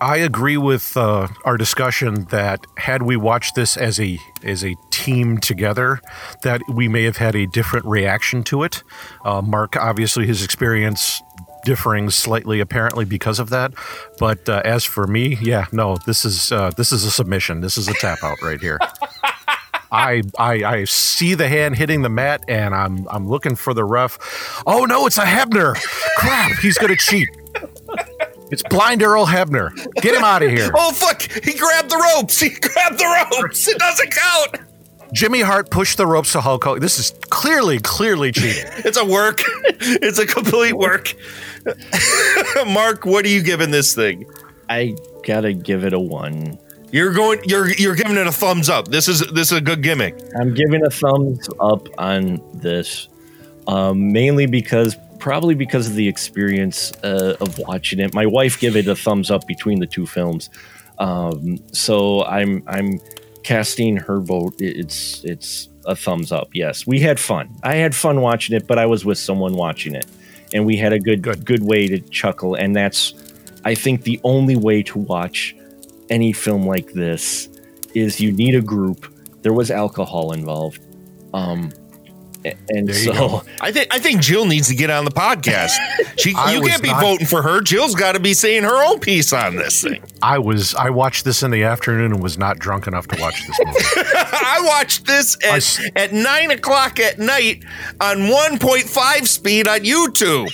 I agree with uh, our discussion that had we watched this as a as a team together, that we may have had a different reaction to it. Uh, Mark, obviously, his experience differing slightly, apparently because of that. But uh, as for me, yeah, no, this is uh, this is a submission. This is a tap out right here. I, I I see the hand hitting the mat, and I'm I'm looking for the ref. Oh no, it's a Hebner! Crap, he's gonna cheat. It's blind Earl Hebner. Get him out of here. Oh fuck! He grabbed the ropes. He grabbed the ropes. It doesn't count. Jimmy Hart pushed the ropes to Hulk Hogan. This is clearly, clearly cheating. It's a work. It's a complete work. Mark, what are you giving this thing? I gotta give it a one. You're going. You're you're giving it a thumbs up. This is this is a good gimmick. I'm giving a thumbs up on this, um, mainly because probably because of the experience uh, of watching it. My wife gave it a thumbs up between the two films, um, so I'm I'm casting her vote. It's it's a thumbs up. Yes, we had fun. I had fun watching it, but I was with someone watching it, and we had a good Good. good way to chuckle. And that's I think the only way to watch any film like this is you need a group. There was alcohol involved. Um, and There so. I think I think Jill needs to get on the podcast. She, you can't be not- voting for her. Jill's got to be saying her own piece on this thing. I was I watched this in the afternoon and was not drunk enough to watch this movie. I watched this at, s- at nine o'clock at night on 1.5 speed on YouTube,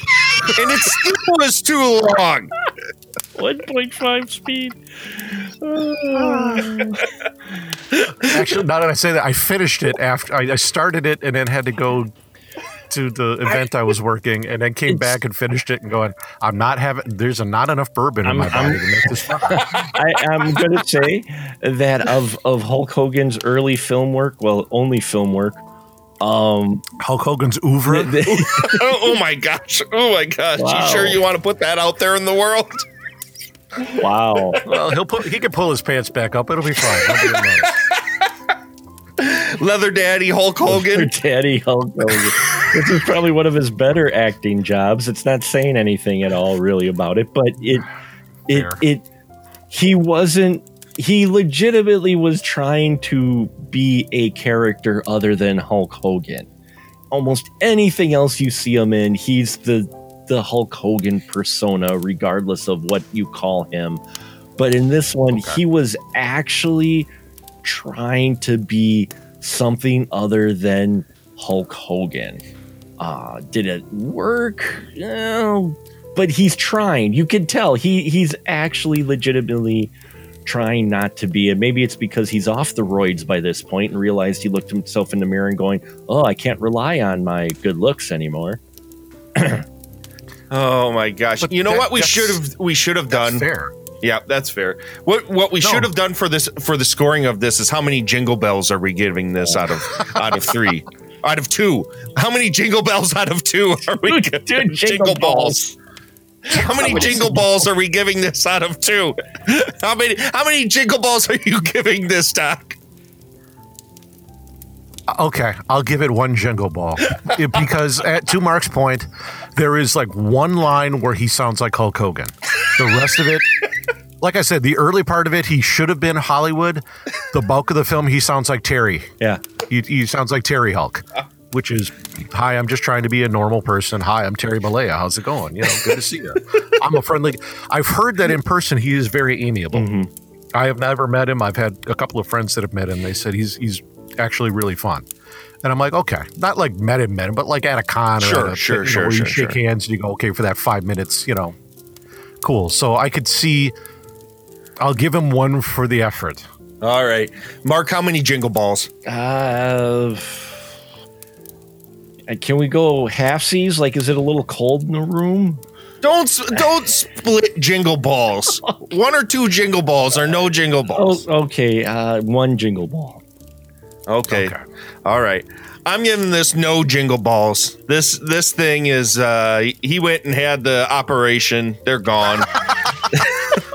and it still was too long. 1.5 speed. Actually, now that I say that, I finished it after I, I started it and then had to go to the event I was working and then came back and finished it and going, I'm not having. There's a, not enough bourbon in I'm- my I'm- body to make this fun. I, I'm going to say that of of Hulk Hogan's early film work, well, only film work. Um, Hulk Hogan's oeuvre. the- the- Oh, oh my gosh! Oh my gosh! Wow. You sure you want to put that out there in the world? Wow. well, he'll put he can pull his pants back up. It'll be fine. Nobody. Leather Daddy Hulk Hogan. Leather Daddy Hulk Hogan. this is probably one of his better acting jobs. It's not saying anything at all really about it, but it it Fair. it he wasn't he legitimately was trying to be a character other than Hulk Hogan. Almost anything else you see him in, he's the the Hulk Hogan persona regardless of what you call him. But in this one, Okay. he was actually trying to be something other than Hulk Hogan. Uh, did it work? No, but he's trying. You can tell he he's actually legitimately trying not to be. And maybe it's because he's off the roids by this point and realized he looked himself in the mirror and going, "Oh, I can't rely on my good looks anymore." Oh my gosh! But you know that- what we should have we should have done. Fair. Yeah, that's fair. What what we No. should have done for this for the scoring of this is how many jingle bells are we giving this out of out of three? Out of two. How many jingle bells out of two are we giving dude, jingle, jingle balls? How many many jingle balls are we giving this out of two? How many how many jingle balls are you giving this, Doc? Okay, I'll give it one jingle ball It- because, at, to Mark's point, there is like one line where he sounds like Hulk Hogan. The rest of it, like I said, the early part of it, he should have been Hollywood. The bulk of the film, he sounds like Terry. Yeah, He, he sounds like Terry Hulk, which is, hi, I'm just trying to be a normal person. Hi, I'm Terry Bollea. How's it going? You know, good to see you. I'm a friendly. I've heard that in person, he is very amiable. Mhm. I have never met him. I've had a couple of friends that have met him. They said he's he's actually really fun. And I'm like, okay, not like met him, met him, but like at a con or Sure, at a, sure, you know, sure, where sure, you shake sure. hands and you go, okay, for that five minutes, you know, cool. So I could see. I'll give him one for the effort. All right. Mark, how many jingle balls? Uh, can we go half seas? Like, is it a little cold in the room? Don't don't split jingle balls. One or two jingle balls or no jingle Oh, balls. okay. Uh, one jingle ball. Okay. Okay. All right. I'm giving this no jingle balls. This this thing is uh he went and had the operation. They're gone.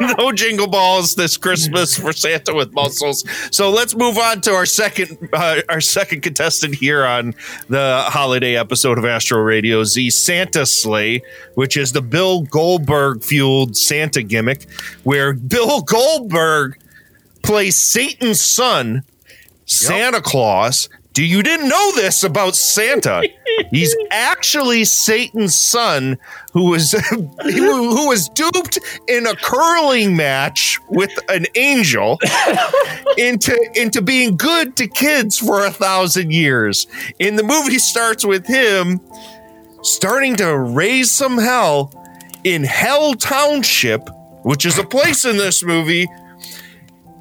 no jingle balls this Christmas for Santa with muscles. So let's move on to our second uh, our second contestant here on the holiday episode of Astro Radio Z Santa's Slay, which is the Bill Goldberg fueled Santa gimmick where Bill Goldberg plays Satan's son Santa Claus. Do you didn't know this about Santa? He's actually Satan's son who was who, was duped in a curling match with an angel into into being good to kids for a thousand years. And the movie starts with him starting to raise some hell in Hell Township, which is a place in this movie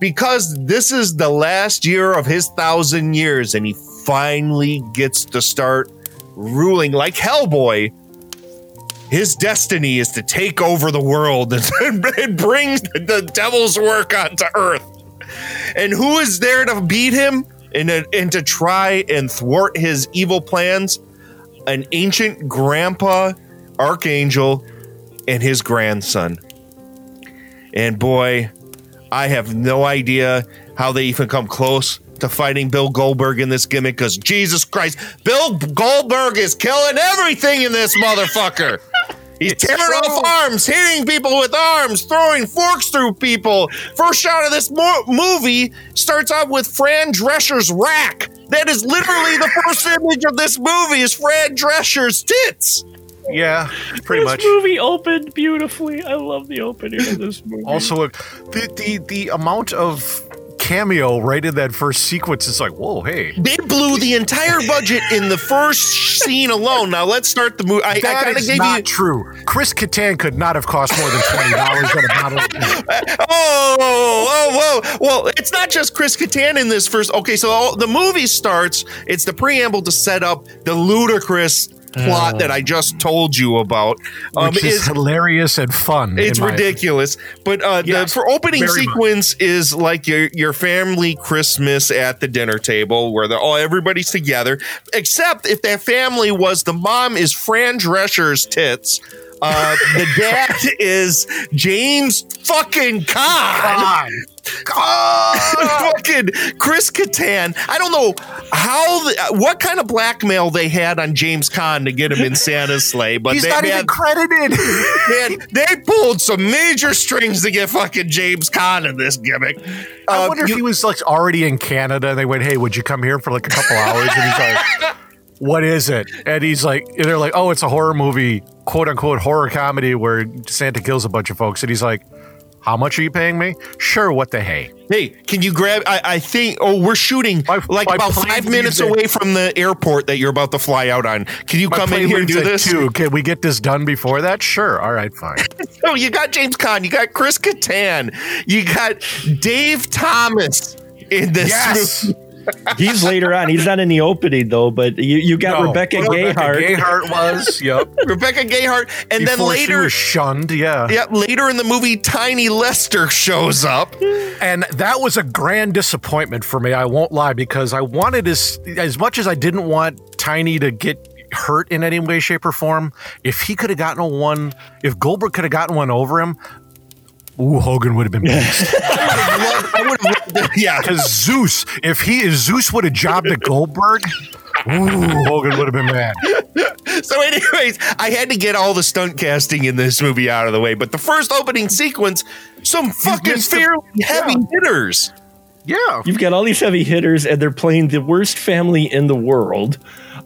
because this is the last year of his thousand years and he finally gets to start ruling like Hellboy. His destiny is to take over the world and, bring the devil's work onto earth. And who is there to beat him and, and to try and thwart his evil plans? An ancient grandpa, archangel, and his grandson. And boy, I have no idea how they even come close to fighting Bill Goldberg in this gimmick because Jesus Christ, Bill Goldberg is killing everything in this motherfucker. He's It's tearing true. off arms, hitting people with arms, throwing forks through people. First shot of this mo- movie starts off with Fran Drescher's rack. That is literally the first image of this movie is Fran Drescher's tits. Yeah, pretty this much. movie opened beautifully. I love the opening of this movie. Also, the, the the amount of cameo right in that first sequence is like, whoa, hey. They blew the entire budget in the first scene alone. Now let's start the movie. I, I That kind of is gave not you. true. Chris Kattan could not have cost more than twenty dollars at a bottle. Of Oh, oh, whoa. Well, it's not just Chris Kattan in this first. Okay, so all, the movie starts. It's the preamble to set up the ludicrous plot that I just told you about. Um, which is, is hilarious and fun. it's ridiculous, but uh, Yes, the for opening very much. sequence is like your your family Christmas at the dinner table where the oh everybody's together, except if that family was the mom is Fran Drescher's tits. Uh, the dad is James fucking Caan. God. fucking Chris Kattan. I don't know how, the, what kind of blackmail they had on James Caan to get him in Santa's Slay, but He's they, not man, even credited. man, they pulled some major strings to get fucking James Caan in this gimmick. I Uh, wonder if he was like already in Canada and they went, "Hey, would you come here for like a couple hours?" And he's like, "What is it?" And he's like, and "They're like, oh, it's a horror movie, quote unquote horror comedy where Santa kills a bunch of folks." And he's like, "How much are you paying me?" Sure, what the hey? Hey, can you grab? I, I think. Oh, we're shooting My- like my about five minutes away from the airport that you're about to fly out on. Can you come in here and do this? Two. Can we get this done before that? Sure. All right, fine. Oh, you got James Caan, you got Chris Kattan, you got Dave Thomas in this yes. Movie. He's later on. He's not in the opening though, but you, you got No, Rebecca Rebecca Gayheart. Gayheart was. Yep. Rebecca Gayheart, and then Before she later, was shunned. Yeah. yeah, later in the movie, Tiny Lister shows up. And that was a grand disappointment for me. I won't lie because I wanted as as much as I didn't want Tiny to get hurt in any way, shape, or form. If he could have gotten a one, if Goldberg could have gotten one over him, ooh, Hogan would have been pissed. I would have, yeah. Because Zeus, if he if Zeus would have jobbed at Goldberg, ooh, Hogan would have been mad. So, anyways, I had to get all the stunt casting in this movie out of the way. But the first opening sequence, some fucking missed the- fairly heavy hitters. Yeah. You've got all these heavy hitters, and they're playing the worst family in the world,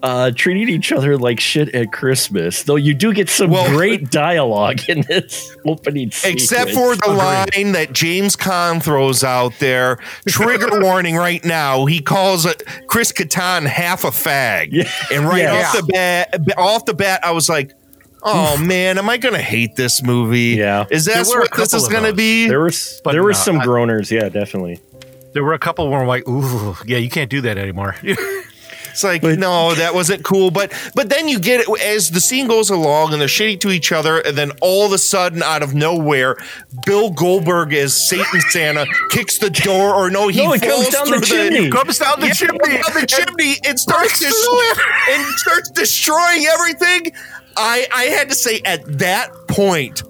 uh, treating each other like shit at Christmas. Though you do get some Well- great dialogue in this opening, Except for the line that James Caan throws out there. Trigger warning right now. He calls it Chris Kattan half a fag. Yeah. And right Yeah. off the bat, off the bat, I was like, "Oh man, am I gonna hate this movie? Yeah. is that There were a what this is gonna those. be? there was But there were no, some I- groaners, yeah, definitely. There were a couple where I'm like, ooh, yeah, you can't do that anymore. It's like, no, that wasn't cool. But but then you get it as the scene goes along and they're shitty to each other, and then all of a sudden, out of nowhere, Bill Goldberg as Satan Santa kicks the door, or no, he No, falls down through the chimney. Comes down the Yeah, chimney. down the chimney and starts dis- and starts destroying everything. I I had to say at that point,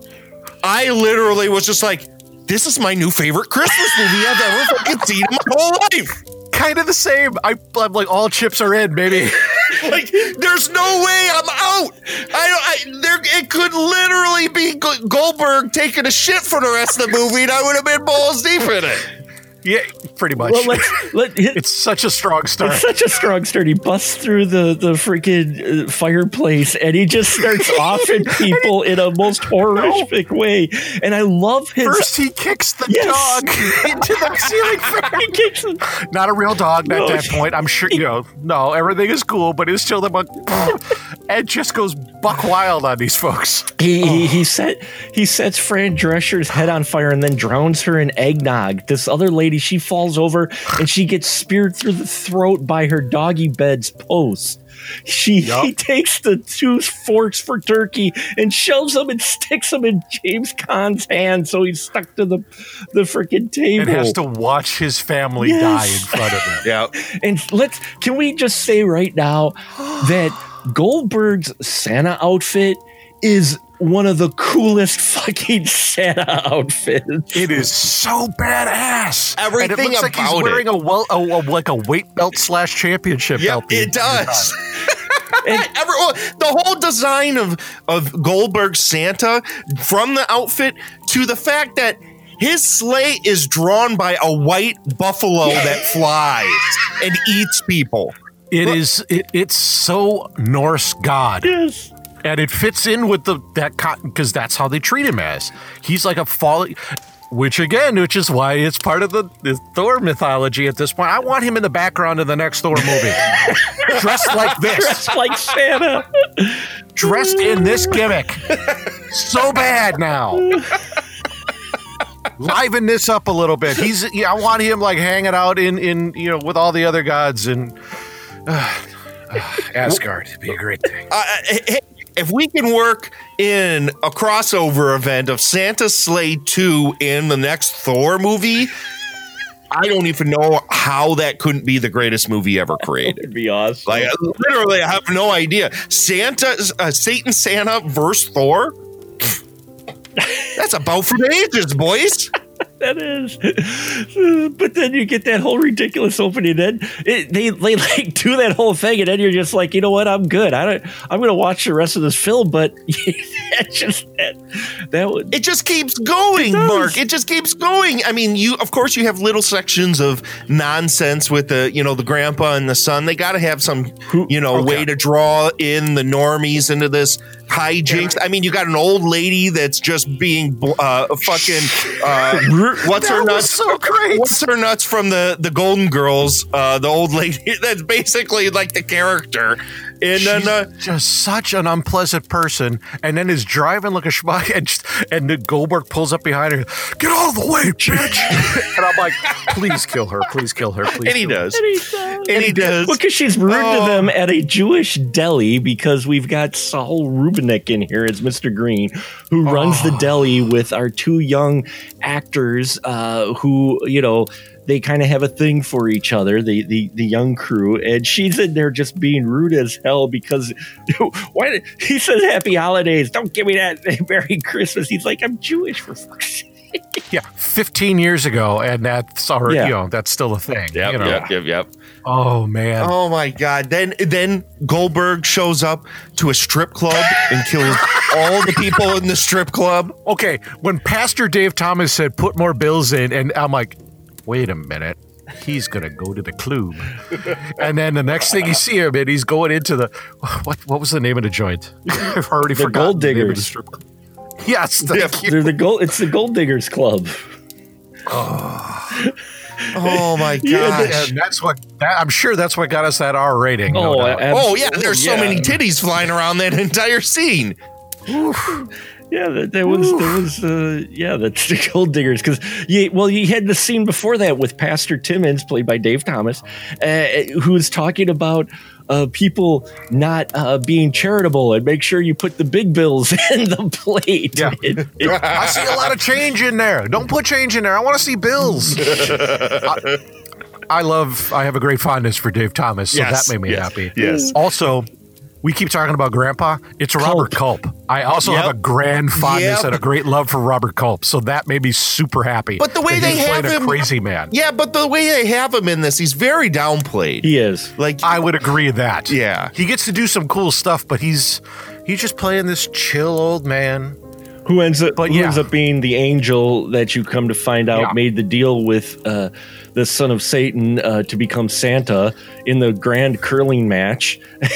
I literally was just like, "This is my new favorite Christmas movie I've ever fucking seen in my whole life." Kind of the same. I, I'm like, all chips are in, baby. Like, there's no way I'm out. I, I there, it could literally be Goldberg taking a shit for the rest of the movie, and I would have been balls deep in it. Yeah, pretty much. Well, let's let hit, it's such a strong start. It's such a strong start. He busts through the the freaking uh, fireplace and he just starts offing people in a most horrific way. And I love his. First, he kicks the Yes. dog into the ceiling fan. he kicks him. Not a real dog No. at that point. I'm sure, you know, no, everything is cool, but it's still the buck. Ed just goes buck wild on these folks. He, he he set he sets Fran Drescher's head on fire and then drowns her in eggnog. This other lady, she falls over and she gets speared through the throat by her doggy bed's post. She Yup. he takes the two forks for turkey and shoves them and sticks them in James Caan's hand, so he's stuck to the the freaking table. And has to watch his family Yes. die in front of him. Yeah, And let's can we just say right now that Goldberg's Santa outfit is one of the coolest fucking Santa outfits. It is so badass. Everything and it Everything looks like he's wearing a well, a, a- like a weight belt slash championship yeah, belt. the it does. time. Every- oh, the whole design of of Goldberg's Santa, from the outfit to the fact that his sleigh is drawn by a white buffalo that flies and eats people. It is. It, it's so Norse god. Yes. And it fits in with the that because that's how they treat him as. He's like a falling, which again, which is why it's part of the, the Thor mythology at this point. I want him in the background of the next Thor movie, dressed like this, Dressed like Santa. dressed in this gimmick. so bad now. Liven this up a little bit. He's. Yeah, I want him like hanging out in in you know with all the other gods and. Asgard, it'd be a great thing. Uh, hey, if we can work in a crossover event of Santa's Slay 2 in the next Thor movie, I don't even know how that couldn't be the greatest movie ever created. It'd be awesome. Like literally, I have no idea. Santa, uh, Satan Santa versus Thor. That's about for the ages, boys. That is. But then you get that whole ridiculous opening. Then it, they they like do that whole thing, and then you're just like, you know what? I'm good. I don't. I'm gonna watch the rest of this film. But that just that that would. It just keeps going, does. Mark. It just keeps going. I mean, you of course you have little sections of nonsense with the you know the grandpa and the son. They got to have some you know Okay. way to draw in the normies into this hijinks. I mean, you got an old lady that's just being uh, fucking uh, what's her nuts? so great. What's her nuts from the the Golden Girls? Uh, the old lady that's basically like the character. And then uh, just such an unpleasant person, and then is driving like a schmuck, and just, and the Goldberg pulls up behind her, get out of the way, bitch! and I'm like, please kill her, please kill her, please. and he kill her." does. And he does. Well, because she's rude Oh. to them at a Jewish deli because we've got Saul Rubinek in here as Mr. Green, who runs the deli with our two young actors uh, who, you know, they kind of have a thing for each other, the, the the young crew, and she's in there just being rude as hell because why did, he says happy holidays, don't give me that Merry Christmas. He's like, I'm Jewish for fuck's sake. Yeah, 15 years ago, and that's already, Yeah. you know, that's still a thing. you know? yep, yep. Oh man, Oh my god! Then then Goldberg shows up to a strip club and kills all the people in the strip club. okay. When Pastor Dave Thomas said put more bills in, and I'm like, wait a minute. He's gonna go to the club, and then the next thing you see him, and he's going into the what? What was the name of the joint? I've already The forgotten Gold the name of Diggers. the strip club. Yes, thank you. They're the gold. It's the Gold Diggers Club. Oh, oh my Yeah, gosh! And that's what that, I'm sure that's what got us that R rating. Oh, doubt. Oh yeah, absolutely, there's so yeah. many titties flying around that entire scene. Yeah, that, that was that was uh, yeah, that's the gold diggers because you well you had the scene before that with Pastor Timmons played by Dave Thomas, uh, who was talking about uh, people not uh, being charitable and make sure you put the big bills in the plate. Yeah. It- it- I see a lot of change in there. Don't put change in there. I want to see bills. I, I love. I have a great fondness for Dave Thomas, so Yes, that made me yes, happy. yes. Also, we keep talking about Grandpa. It's Robert Culp. I also Yep. have a grand fondness Yep. and a great love for Robert Culp, so that made me super happy. But the way they he's playing have a him- crazy man. Yeah, but the way they have him in this, he's very downplayed. he is. Like I would agree with that. Yeah. he gets to do some cool stuff, but he's he's just playing this chill old man. Who ends up But who yeah. ends up being the angel that you come to find out Yeah. made the deal with uh, the son of Satan uh, to become Santa in the grand curling match.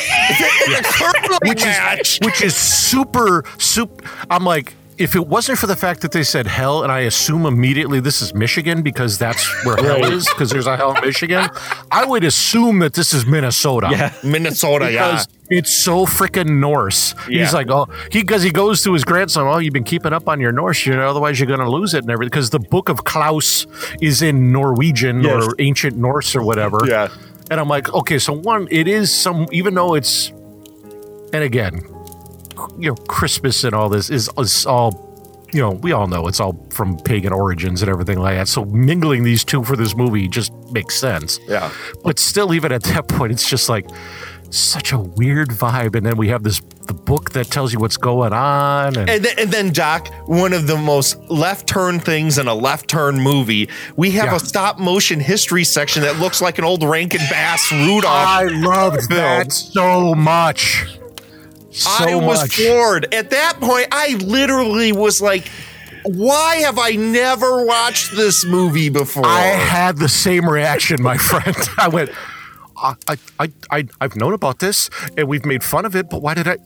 which is which is super super i'm like if it wasn't for the fact that they said hell and i assume immediately this is michigan because that's where hell is because there's a hell in michigan i would assume that this is minnesota Yeah. Minnesota. Yeah, it's so freaking Norse. Yeah. He's like, oh, he because he goes to his grandson. Oh, you've been keeping up on your Norse, you know, otherwise you're going to lose it and everything. Because the Book of Klaus is in Norwegian Yes. or ancient Norse or whatever. Yeah. And I'm like, okay, so one, it is some, even though it's, and again, you know, Christmas and all this is, is all, you know, we all know it's all from pagan origins and everything like that. So mingling these two for this movie just makes sense. Yeah. But still, even at that point, it's just like, such a weird vibe. And then we have this the book that tells you what's going on. And, And then, and then, Doc, one of the most left turn things in a left turn movie, we have Yeah. a stop motion history section that looks like an old Rankin Bass Rudolph. I loved that so much. So I was much. floored. At that point, I literally was like, why have I never watched this movie before? I had the same reaction, my friend. I went, I, I, I, I've known about this and we've made fun of it, but why did I?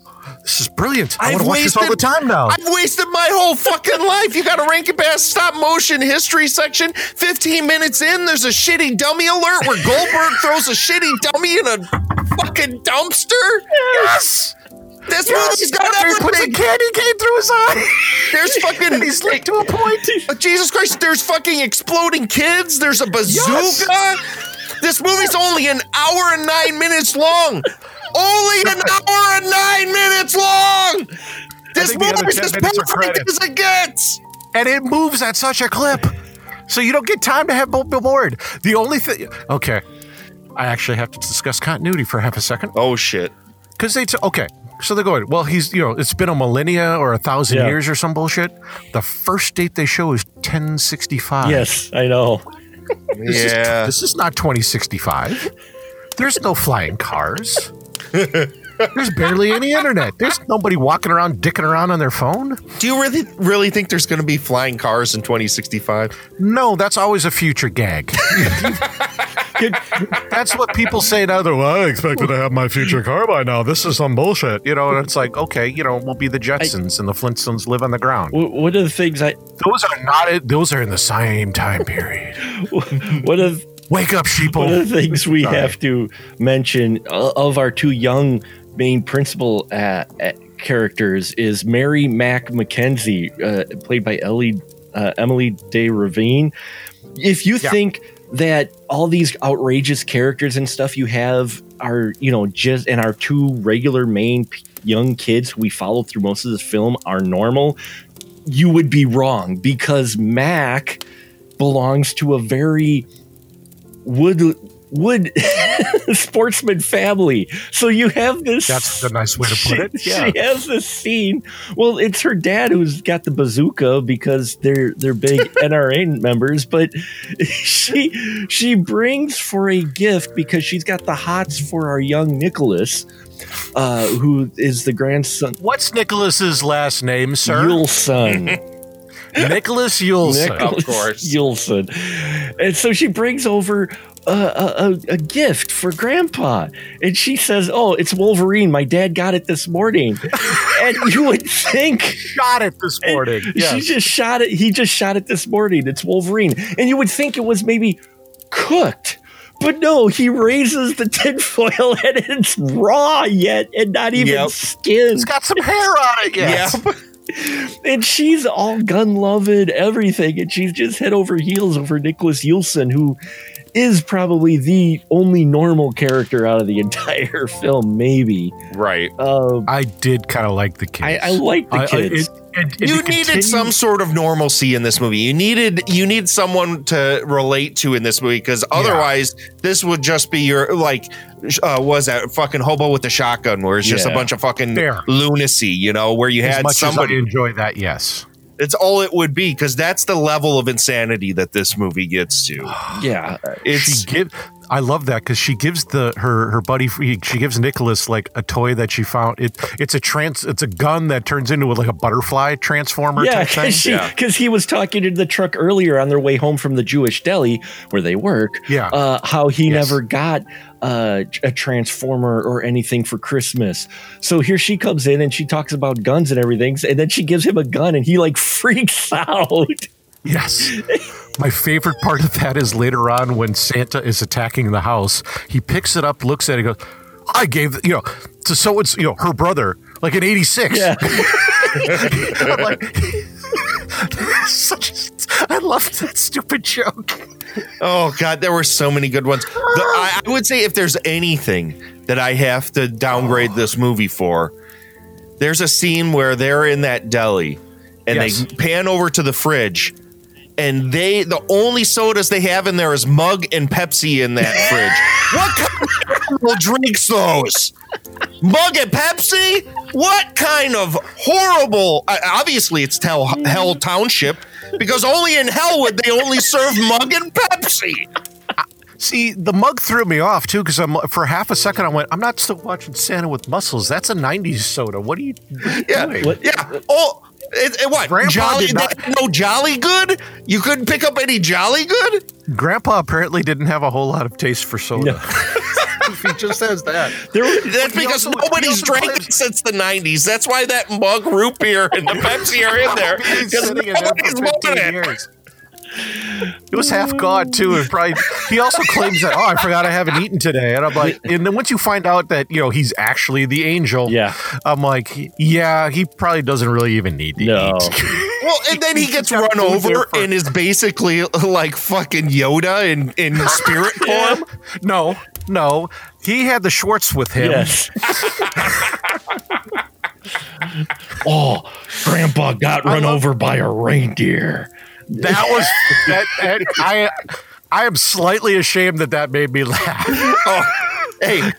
This is brilliant. I I've want to watch this all the time now. I've wasted my whole fucking life. You got a Rankin Bass stop motion history section. 15 minutes in, there's a shitty dummy alert where Goldberg throws a shitty dummy in a fucking dumpster. yes. This Yes. movie's got After a everything. candy cane through his eye. There's fucking. and he's licked to a point. Oh, Jesus Christ, there's fucking exploding kids. There's a bazooka. This movie's only an hour and nine minutes long. Only an hour and nine minutes long. This think the other movie's as minutes perfect as it gets. and it moves at such a clip. So you don't get time to have both board. The only thing, okay, I actually have to discuss continuity for half a second Oh shit. because they t- okay. So they're going. Well, he's you know it's been a millennia or a thousand Yeah. years or some bullshit. The first date they show is ten sixty five. Yes, I know. this is, Yeah. this is not twenty sixty five. There's no flying cars. There's barely any internet. There's nobody walking around dicking around on their phone. Do you really really think there's going to be flying cars in 2065? No, that's always a future gag. that's what people say now. They're, well, I expected to have my future car by now. This is some bullshit, you know. And it's like, okay, you know, we'll be the Jetsons, and the Flintstones live on the ground. W- One of the things I, Those are not. Those are in the same time period. one of Wake up, one of the things we Sorry. have to mention uh, of our two young main principal uh, uh, characters is Mary Mac McKenzie, uh, played by Ellie, uh, Emily De Ravin. If you Yeah. think that all these outrageous characters and stuff you have are, you know, just and our two regular main p- young kids who we follow through most of this film are normal, you would be wrong because Mac belongs to a very wood wood sportsman family. So you have this. That's a nice way to she, put it. Yeah. she has this scene. Well, it's her dad who's got the bazooka because they're they're big NRA members, but she she brings for a gift because she's got the hots for our young Nicholas, uh, who is the grandson What's Nicholas's last name, sir? Yuleson. Nicholas Yuleson. Nicholas Of course. Yuleson. And so she brings over a, a, a, a gift for Grandpa. And she says, Oh, it's Wolverine. My dad got it this morning. and you would think Shot it this morning. she just shot it. He just shot it this morning. It's Wolverine. And you would think it was maybe cooked. But no, he raises the tinfoil and it's raw yet and not even Yep. skinned. It's got some hair on it. Yes. Yeah. And she's all gun loving, everything. And she's just head over heels over Nicholas Yuleson, who is probably the only normal character out of the entire film, maybe. Right. Um, I did kind of like the kids. I, I like the I- I- kids. it- and- and you to needed continue- some sort of normalcy in this movie. You needed you need someone to relate to in this movie because otherwise this would just be your like uh, was that fucking hobo with the shotgun where it's just a bunch of fucking Fair. lunacy, you know, where you As had much somebody. as I enjoy that, yes. It's all it would be because that's the level of insanity that this movie gets to. yeah. It's she give. I love that because she gives the her her buddy. She gives Nicholas like a toy that she found. It it's a trans. It's a gun that turns into like a butterfly transformer Yeah, type thing. because Yeah. because he was talking to the truck earlier on their way home from the Jewish deli where they work. Yeah. uh, how he Yes. never got uh, a transformer or anything for Christmas. So here she comes in and she talks about guns and everything, and then she gives him a gun and he like freaks out. Yes. My favorite part of that is later on when Santa is attacking the house. He picks it up, looks at it, goes, I gave, you know, to so it's, you know, her brother, like in 86. Yeah, I'm like, such I love that stupid joke. Oh god, there were so many good ones. The, I, I would say if there's anything that I have to downgrade this movie for, there's a scene where they're in that deli and Yes. they pan over to the fridge and they the only sodas they have in there is mug and Pepsi in that fridge. What kind of animal drinks those? Mug and Pepsi? What kind of horrible? uh, Obviously, it's Hell, Hell Township because only in hell would they only serve mug and Pepsi. See, the mug threw me off too because I'm for half a second I went, I'm not still watching Santa with muscles. That's a '90s soda. What are you Yeah, doing? yeah. Oh, it, it- what? Grandpa Jolly? did not- no Jolly Good? You couldn't pick up any Jolly Good? Grandpa apparently didn't have a whole lot of taste for soda. he just has that. There That's because also- nobody's also drank it since the '90s. That's why that mug root beer and the Pepsi are in there Been because sitting in there nobody's for wanting 15 it. years. It was half god too, and probably he also claims that oh I forgot I haven't eaten today, and I'm like, and then once you find out that you know he's actually the angel, Yeah. I'm like, yeah, he probably doesn't really even need to No. eat. Well, and then he gets run over for- and is basically like fucking Yoda in, in spirit form. no, no, he had the Schwartz with him. yes. oh, Grandpa got run over by a reindeer. That was that, that I. I am slightly ashamed that that made me laugh. Oh, hey,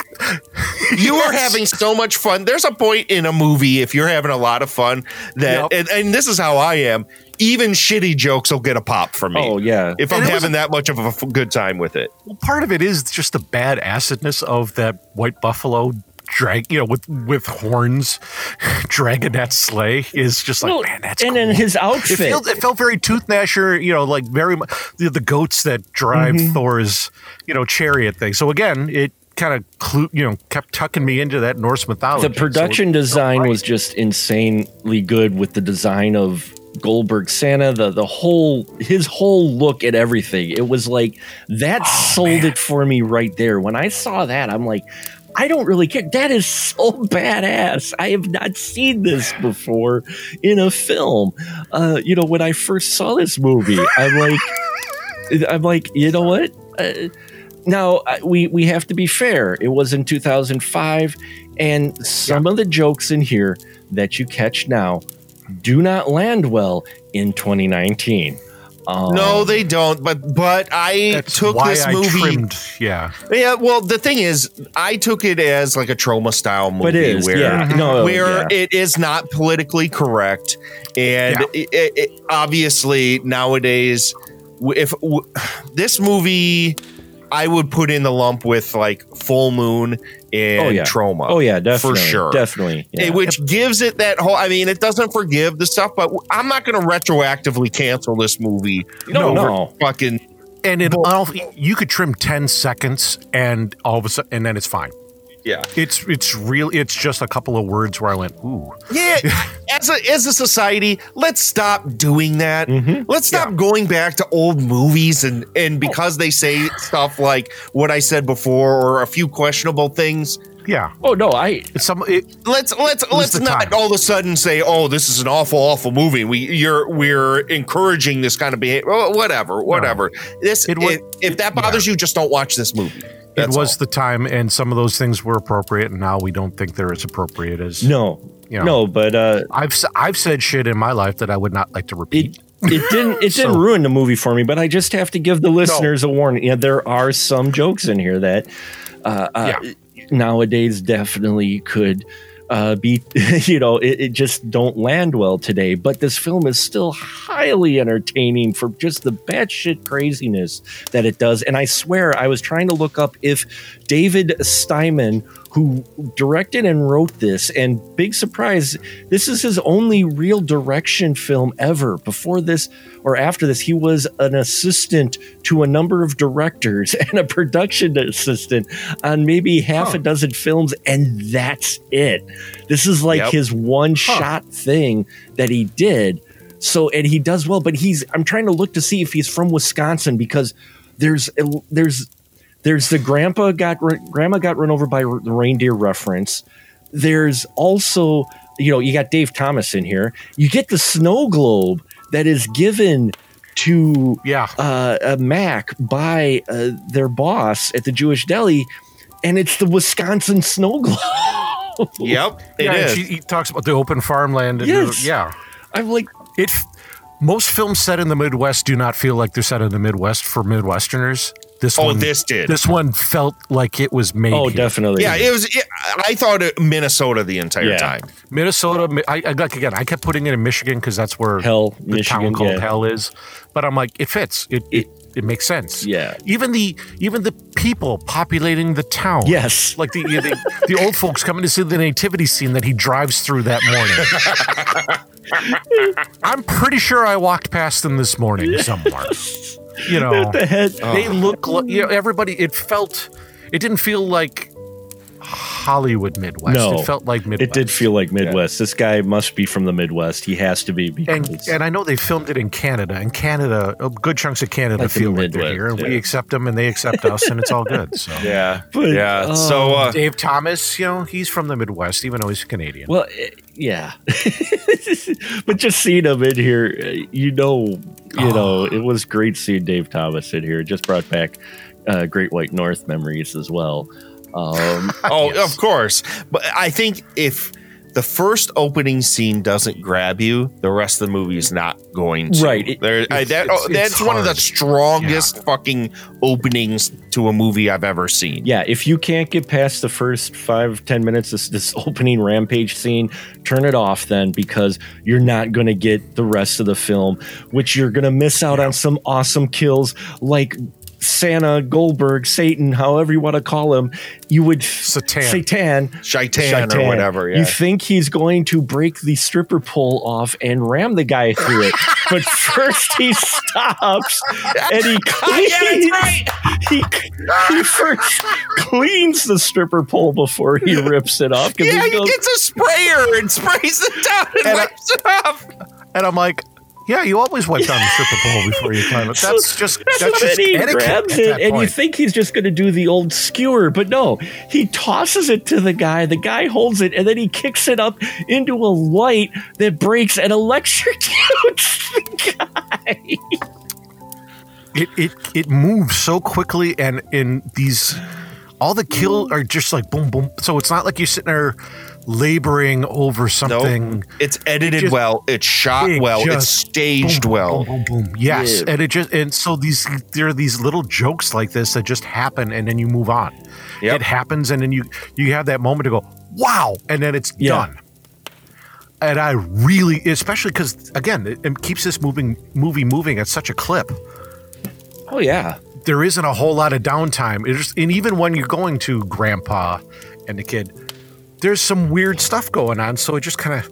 you are having so much fun. There's a point in a movie if you're having a lot of fun that, Yep. and, and this is how I am. Even shitty jokes will get a pop from me. Oh yeah. If I'm And it was having that much of a f- good time with it. Well, part of it is just the bad acidness of that white buffalo drag, you know, with with horns, dragonette sleigh is just like, Well, man, that's and cool. then his it, outfit. felt, it felt very Tooth Gnasher, you know, like very much the, the goats that drive Mm-hmm. Thor's, you know, chariot thing. So again, it kind of clue, you know, kept tucking me into that Norse mythology. the production So it- design was just insanely good with the design of Goldberg Santa, the the whole his whole look at everything. It was like that Oh, sold it for me right there. When I saw that, I'm like, I don't really care. That is so badass. I have not seen this before in a film. Uh, you know, when I first saw this movie, I'm like, I'm like, you know what? Uh, now we we have to be fair. It was in 2005, and some of the jokes in here that you catch now do not land well in 2019. Um, No, they don't. But but I That's took why this I movie. trimmed. Yeah, Yeah, well, the thing is, I took it as like a Troma style movie but it is, where yeah, no, where yeah. it is not politically correct, and Yeah. it, it, it- obviously nowadays, if w- this movie, I would put in the lump with like Full Moon and Oh, yeah. Troma. oh yeah, definitely, for sure. definitely. Yeah. Which gives it that whole. I mean, it doesn't forgive the stuff, but I'm not going to retroactively cancel this movie. No, over no. fucking and in all, you could trim ten seconds, and all of a sudden, and then it's fine. Yeah. It's it's real. It's just a couple of words where I went, ooh. Yeah, as a as a society, let's stop doing that. Mhm. Let's stop going back to old movies and and because they say stuff like what I said before or a few questionable things. Yeah, Oh no, I some. It, Let's let's let's not time. all of a sudden say, "Oh, this is an awful, awful movie." We you're we're encouraging this kind of behavior. Oh, whatever, whatever. This It wa- if, if that bothers you, just don't watch this movie. It was all. the time, and some of those things were appropriate, and now we don't think they're as appropriate as. no, You know. no, but uh, I've I've said shit in my life that I would not like to repeat. it it didn't it didn't So- ruin the movie for me. But I just have to give the listeners a warning. Yeah, there are some jokes in here that uh, uh, nowadays definitely could uh, be, you know, it, it just don't land well today. But this film is still highly entertaining for just the batshit craziness that it does. And I swear, I was trying to look up if David Steiman, who directed and wrote this, and big surprise, this is his only real direction film ever. Before this or after this, he was an assistant to a number of directors and a production assistant on maybe half Huh. a dozen films, and that's it. This is like Yep. his one shot thing that he did. So, and he does well, but he's, I'm trying to look to see if he's from Wisconsin because there's, there's, there's the grandpa got grandma got run over by the reindeer reference. There's also, you know, you got Dave Thomas in here. You get the snow globe that is given to Yeah, uh, a Mac by uh, their boss at the Jewish deli, and it's the Wisconsin snow globe. Yep, it yeah. and is. She, he talks about the open farmland. And Yes. yeah, I'm like, it. Most films set in the Midwest do not feel like they're set in the Midwest for Midwesterners. This Oh, one, this did. This one felt like it was made. Oh, here. definitely. yeah, it was. It, I thought it Minnesota the entire Yeah. time. Minnesota. I, I like again. I kept putting it in Michigan because that's where Hell, the Michigan. town called yeah. Hell is. But I'm like, it fits. It it, it makes sense. Yeah. Even the even the people populating the town. Yes. Like the the, the old folks coming to see the nativity scene that he drives through that morning. I'm pretty sure I walked past them this morning somewhere. You know, the head. they look like you know, everybody. It felt. It didn't feel like Hollywood Midwest. No, it felt like Midwest. It did feel like Midwest. This guy must be from the Midwest. He has to be And, because and I know they filmed it in Canada. And Canada, good chunks of Canada Like the feel like they're here, and we accept them, and they accept us, and it's all good. So, Yeah, But, yeah. oh. so uh, Dave Thomas, you know, he's from the Midwest, even though he's Canadian. well, yeah. but just seeing him in here, eh, you know, you know, it was great seeing Dave Thomas in here. It just brought back uh, Great White North memories as well. Um, oh, Yes. of course. But I think if the first opening scene doesn't grab you, the rest of the movie is not going to. Right. It- There, I, that, it's- oh, that's it's one of the strongest fucking openings to a movie I've ever seen. yeah, if you can't get past the first five ten minutes, this, this opening rampage scene, turn it off then because you're not going to get the rest of the film, which you're going to miss out on some awesome kills like Santa, Goldberg, Satan, however you want to call him. You would Satan. Satan, Shaitan, Shaitan. or whatever. Yeah. You think he's going to break the stripper pole off and ram the guy through it, but first he stops and he cleans. yeah, that's right. He, he first cleans the stripper pole before he rips it off. 'cause Yeah, he he gets a sprayer and sprays it down and, And I- it off. And I'm like, yeah, you always wipe down the stripper pole before you climb it. That's just that's just he etiquette grabs it, and you think he's just going to do the old skewer, but no, he tosses it to the guy. The guy holds it, and then he kicks it up into a light that breaks and electrocutes the guy. it it it moves so quickly and in these all the kill mm. are just like boom boom so it's not like you're sitting there laboring over something Nope. It's edited just- well. It's shot it well. It's staged boom, well. boom, boom, boom. yes Yeah. and it just and so these there are these little jokes like this that just happen and then you move on Yep. it happens and then you you have that moment to go wow and then it's Yeah. done and i really especially because again it, it keeps this moving movie moving at such a clip Oh yeah, there isn't a whole lot of downtime. It just, and even when you're going to grandpa and the kid, there's some weird stuff going on. So it just kind of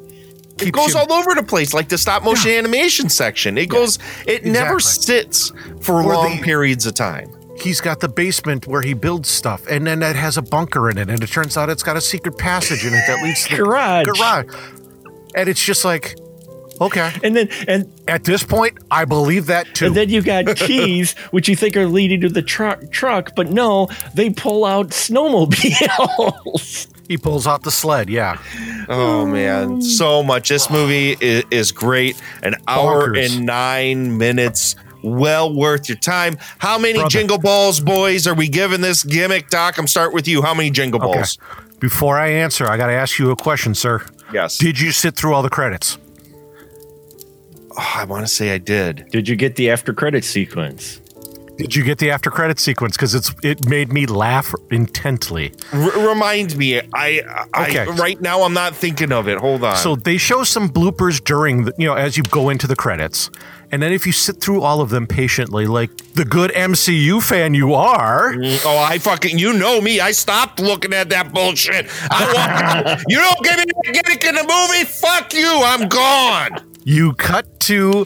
It goes you, all over the place, like the stop motion animation section. It goes, it never sits for Or long the- periods of time. He's got the basement where he builds stuff, and then that has a bunker in it, and it turns out it's got a secret passage in it that leads to the Garage. garage. And it's just like, okay. and then and At this point, I believe that too. and then you got keys, which you think are leading to the truck, truck, but no, they pull out snowmobiles. he pulls out the sled. Yeah. Oh man, so much. This movie is, is great. An hour Bonkers. and nine minutes. Well worth your time. How many Brother. jingle balls, boys, are we giving this gimmick, Doc? I'm start with you. How many jingle Okay. balls? Before I answer, I got to ask you a question, sir. Yes. Did you sit through all the credits? Oh, I want to say I did. Did you get the after credit sequence? Did you get the after credit sequence? Because it's it made me laugh intently. R- remind me. I, I Okay. right now I'm not thinking of it. Hold on. So they show some bloopers during, the, you know, as you go into the credits, and then if you sit through all of them patiently, like the good MCU fan you are, mm, Oh, I fucking you know me. I stopped looking at that bullshit. I walked, you don't give me that gimmick in the movie. Fuck you. I'm gone. you cut to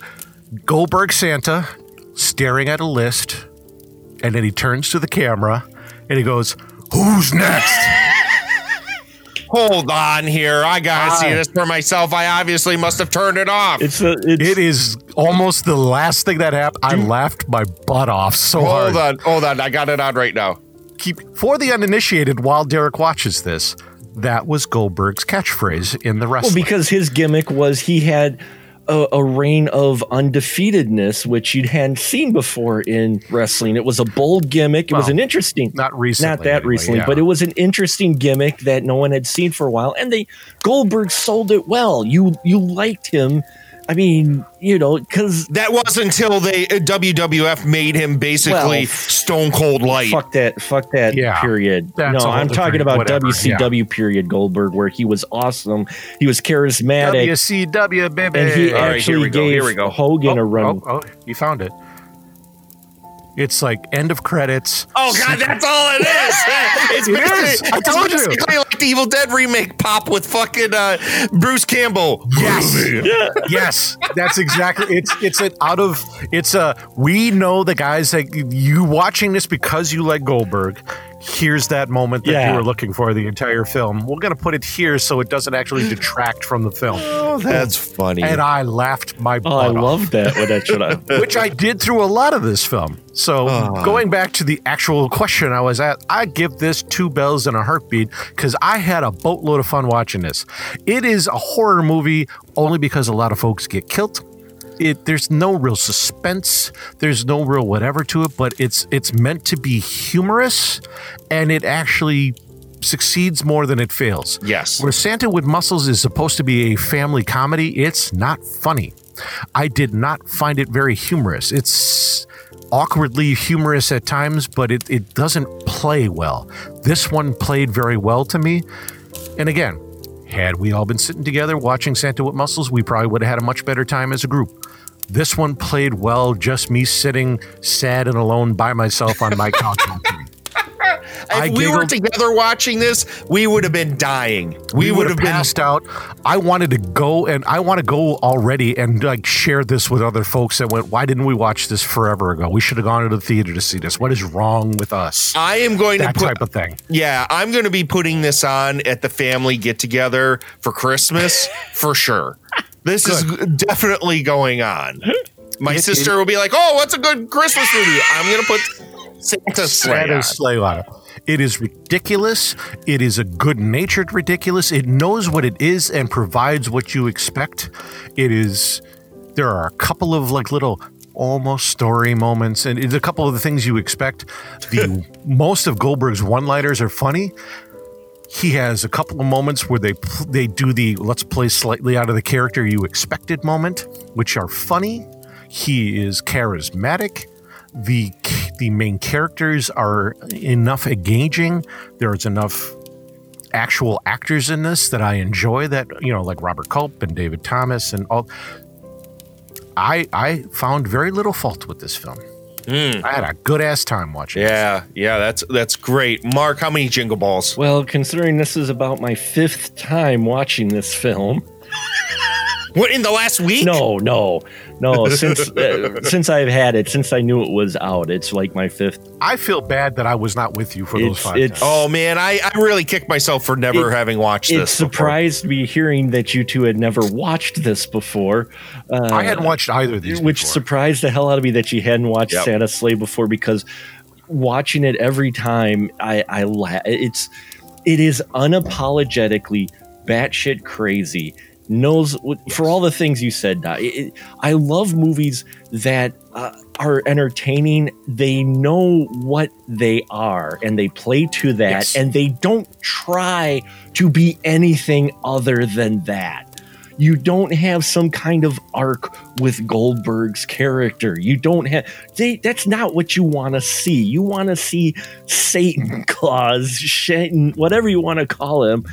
Goldberg Santa staring at a list, and then he turns to the camera and he goes, "Who's next?" Hold on here. I gotta see this for myself. I obviously must have turned it off. It's a it's, It is almost the last thing that happened. I laughed my butt off so hard. hold on, hold on. I got it on right now. keep for the uninitiated while Derek watches this. That was Goldberg's catchphrase in the wrestling. well because his gimmick was he had a, a reign of undefeatedness, which you hadn't seen before in wrestling. It was a bold gimmick. It was an interesting. not recently, not that anyway, recently, yeah. but it was an interesting gimmick that no one had seen for a while, and they Goldberg sold it well. You you liked him I mean, you know, because That was until they uh, WWF made him basically Well, Stone Cold Light. fuck that, fuck that Yeah, period. that's no, I'm talking about whatever, WCW period Goldberg, where he was awesome. He was charismatic, WCW, baby. and he All right, here actually we go, gave here we go. Hogan oh, a run. Oh, oh, you found it. It's like end of credits. Oh god, that's all it is. It's It is. basically, I told it's you. like the Evil Dead remake pop with fucking uh, Bruce Campbell. Yes. yes, that's exactly. It's it's an out of. It's a. We know the guys that you watching this because you like Goldberg. Here's that moment that Yeah. you were looking for the entire film. We're gonna put it here so it doesn't actually detract from the film. Oh, that's funny. And I laughed my butt Oh, I off. love that when that should have. which I did through a lot of this film. So Ah. going back to the actual question I was at, I give this two bells and a heartbeat because I had a boatload of fun watching this. It is a horror movie only because a lot of folks get killed. It there's no real suspense, there's no real whatever to it, but it's it's meant to be humorous and it actually succeeds more than it fails. yes. Where Santa with Muscles is supposed to be a family comedy, it's not funny. I did not find it very humorous. It's awkwardly humorous at times, but it, it doesn't play well. This one played very well to me. And again, had we all been sitting together watching Santa with Muscles, we probably would have had a much better time as a group. This one played well, just me sitting sad and alone by myself on my couch. watching. I If we were together watching this, we would have been dying. We, would have been passed out. I wanted to go and I want to go already and like share this with other folks that went, why didn't we watch this forever ago? We should have gone to the theater to see this. What is wrong with us? I am going That to put type of thing. Yeah, I'm going to be putting this on at the family get together for Christmas for sure. This is definitely going on. Hmm. My It- sister will be like, "Oh, what's a good Christmas movie?" I'm going to put Santa Slay. on. Santa's Slay on it. It is ridiculous. It is a good natured ridiculous. It knows what it is and provides what you expect. It is, there are a couple of like little almost story moments and it's a couple of the things you expect. The most of Goldberg's one liners are funny. He has a couple of moments where they they do the let's play slightly out of the character you expected moment, which are funny. He is charismatic. The the main characters are enough engaging. There's enough actual actors in this that I enjoy. That you know, like Robert Culp and David Thomas and all. I I found very little fault with this film. Mm. I had a good ass time watching. it. Yeah, yeah, that's that's great. Mark, how many jingle balls? Well, considering this is about my fifth time watching this film, What in the last week? no, no, no. Since uh, since I've had it, since I knew it was out, it's like my fifth. I feel bad that I was not with you for those It's five. it's Oh man, I, I really kicked myself for never It- having watched it this. before. surprised me hearing that you two had never watched this before. Uh, I hadn't watched either of these. which before. surprised the hell out of me that you hadn't watched Yep. Santa Slay before because watching it every time I I la- it's it is unapologetically batshit crazy. Knows what- for all the things you said. It- I love movies that uh, are entertaining. They know what they are and they play to that, Yes. and they don't try to be anything other than that you don't have some kind of arc with Goldberg's character. You don't have they, that's not what you want to see. You want to see Satan Claus, Satan, whatever you want to call him,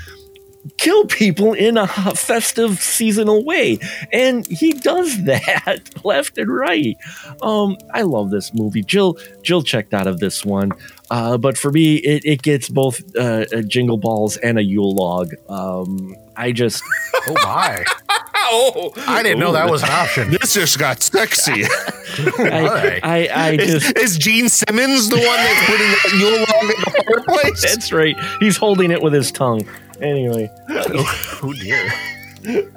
kill people in a festive seasonal way. And he does that left and right. Um, I love this movie. Jill Jill checked out of this one. Uh, but for me, it, it gets both uh, a jingle balls and a Yule log. Um, I just oh my! Oh, I didn't know that was an option. this just got sexy. I, I, I is, just is Gene Simmons the one that's putting the Yule log in the fireplace? that's right. He's holding it with his tongue. Anyway, oh dear.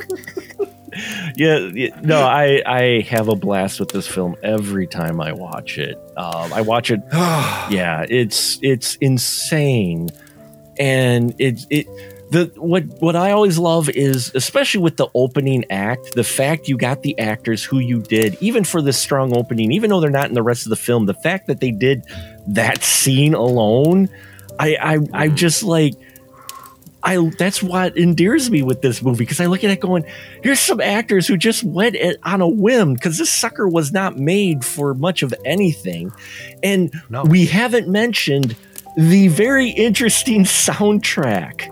yeah, yeah, no, I I have a blast with this film every time I watch it. Um, I watch it. Yeah, it's it's insane, and it's it. The what what I always love is especially with the opening act, the fact you got the actors who you did, even for this strong opening, even though they're not in the rest of the film, the fact that they did that scene alone, I I I just like I that's what endears me with this movie because I look at it going, here's some actors who just went it on a whim because this sucker was not made for much of anything, and No. we haven't mentioned the very interesting soundtrack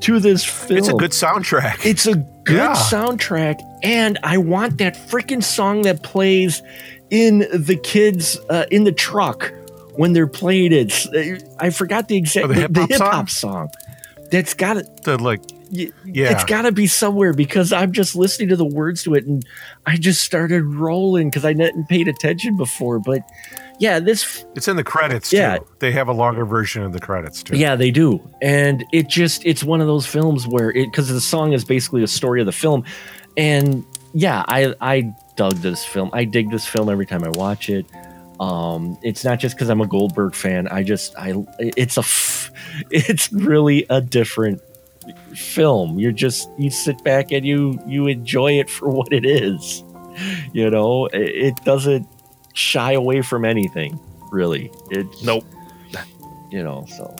to this film. It's a good soundtrack. It's a good Yeah. soundtrack, and I want that freaking song that plays in the kids uh, in the truck when they're playing it. I forgot the exact Oh, the hip song? hop song. That's got to like yeah. It's got to be somewhere because I'm just listening to the words to it, and I just started rolling because I hadn't paid attention before. But yeah, this it's in the credits Yeah. too. They have a longer version of the credits too. Yeah, they do. And it just it's one of those films where it cuz the song is basically a story of the film. And yeah, I I dug this film. I dig this film every time I watch it. Um it's not just cuz I'm a Goldberg fan. I just I it's a f- it's really a different film. You're just you sit back and you you enjoy it for what it is. You know, it, it doesn't shy away from anything, really. It Nope. you know, so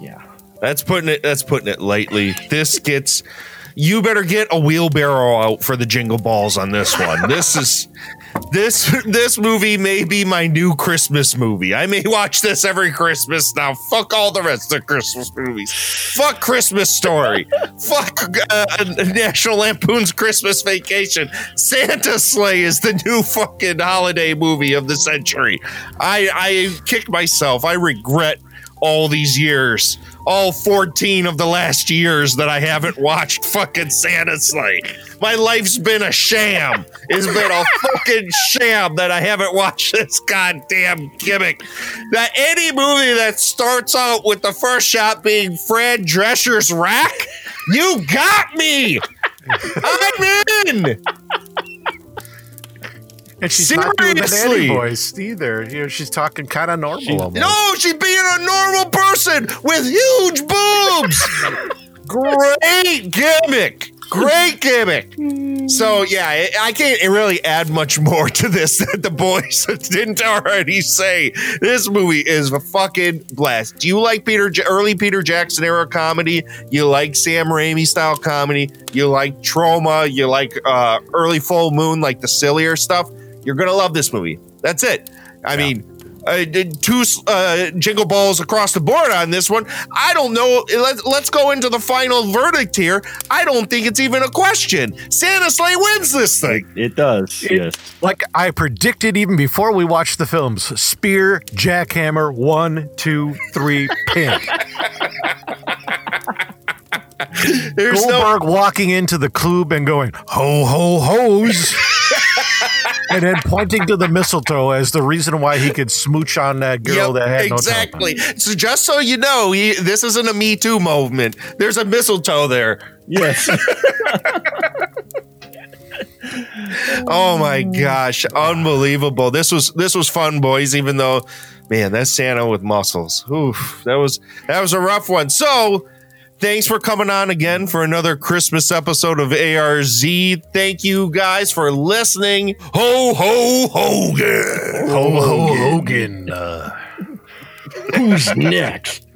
yeah. That's putting it. That's putting it lightly. This gets. You better get a wheelbarrow out for the jingle balls on this one. This is. This this movie may be my new Christmas movie. I may watch this every Christmas now. Fuck all the rest of Christmas movies. Fuck Christmas Story. Fuck uh, National Lampoon's Christmas Vacation. Santa Slay is the new fucking holiday movie of the century. I I kick myself. I regret all these years, all 14 of the last years that I haven't watched fucking Santa Slay. My life's been a sham. It's been a fucking sham that I haven't watched this goddamn gimmick. That any movie that starts out with the first shot being Fran Drescher's rack, you got me. I'm in. And she's not doing the Seriously? nanny voice either. You know, she's talking kind of normal. She-. No, she's being a normal person with huge boobs. Great gimmick. Great gimmick. So yeah, I- I can't really add much more to this that the boys didn't already say. This movie is a fucking blast. Do you like Peter early Peter Jackson era comedy? You like Sam Raimi style comedy? You like Troma? You like uh, early Full Moon, like the sillier stuff? You're gonna love this movie. That's it. I mean, uh, did two uh, jingle balls across the board on this one. I don't know. Let, let's go into the final verdict here. I don't think it's even a question. Santa Slay wins this thing. It does. It- yes. Like I predicted even before we watched the films spear, jackhammer, one, two, three, pin. There's no. Goldberg walking into the club and going, ho, ho, hoes. and then pointing to the mistletoe as the reason why he could smooch on that girl Yep, that had exactly. no so just so you know, he, this isn't a Me Too movement. There's a mistletoe there. Yes. Oh my gosh, unbelievable! This was this was fun, boys. Even though, man, that's Santa with muscles. Oof, that was that was a rough one. So, thanks for coming on again for another Christmas episode of ARZ. Thank you guys for listening. Ho ho Hogan! Ho, ho, Hogan. Uh, Who's next?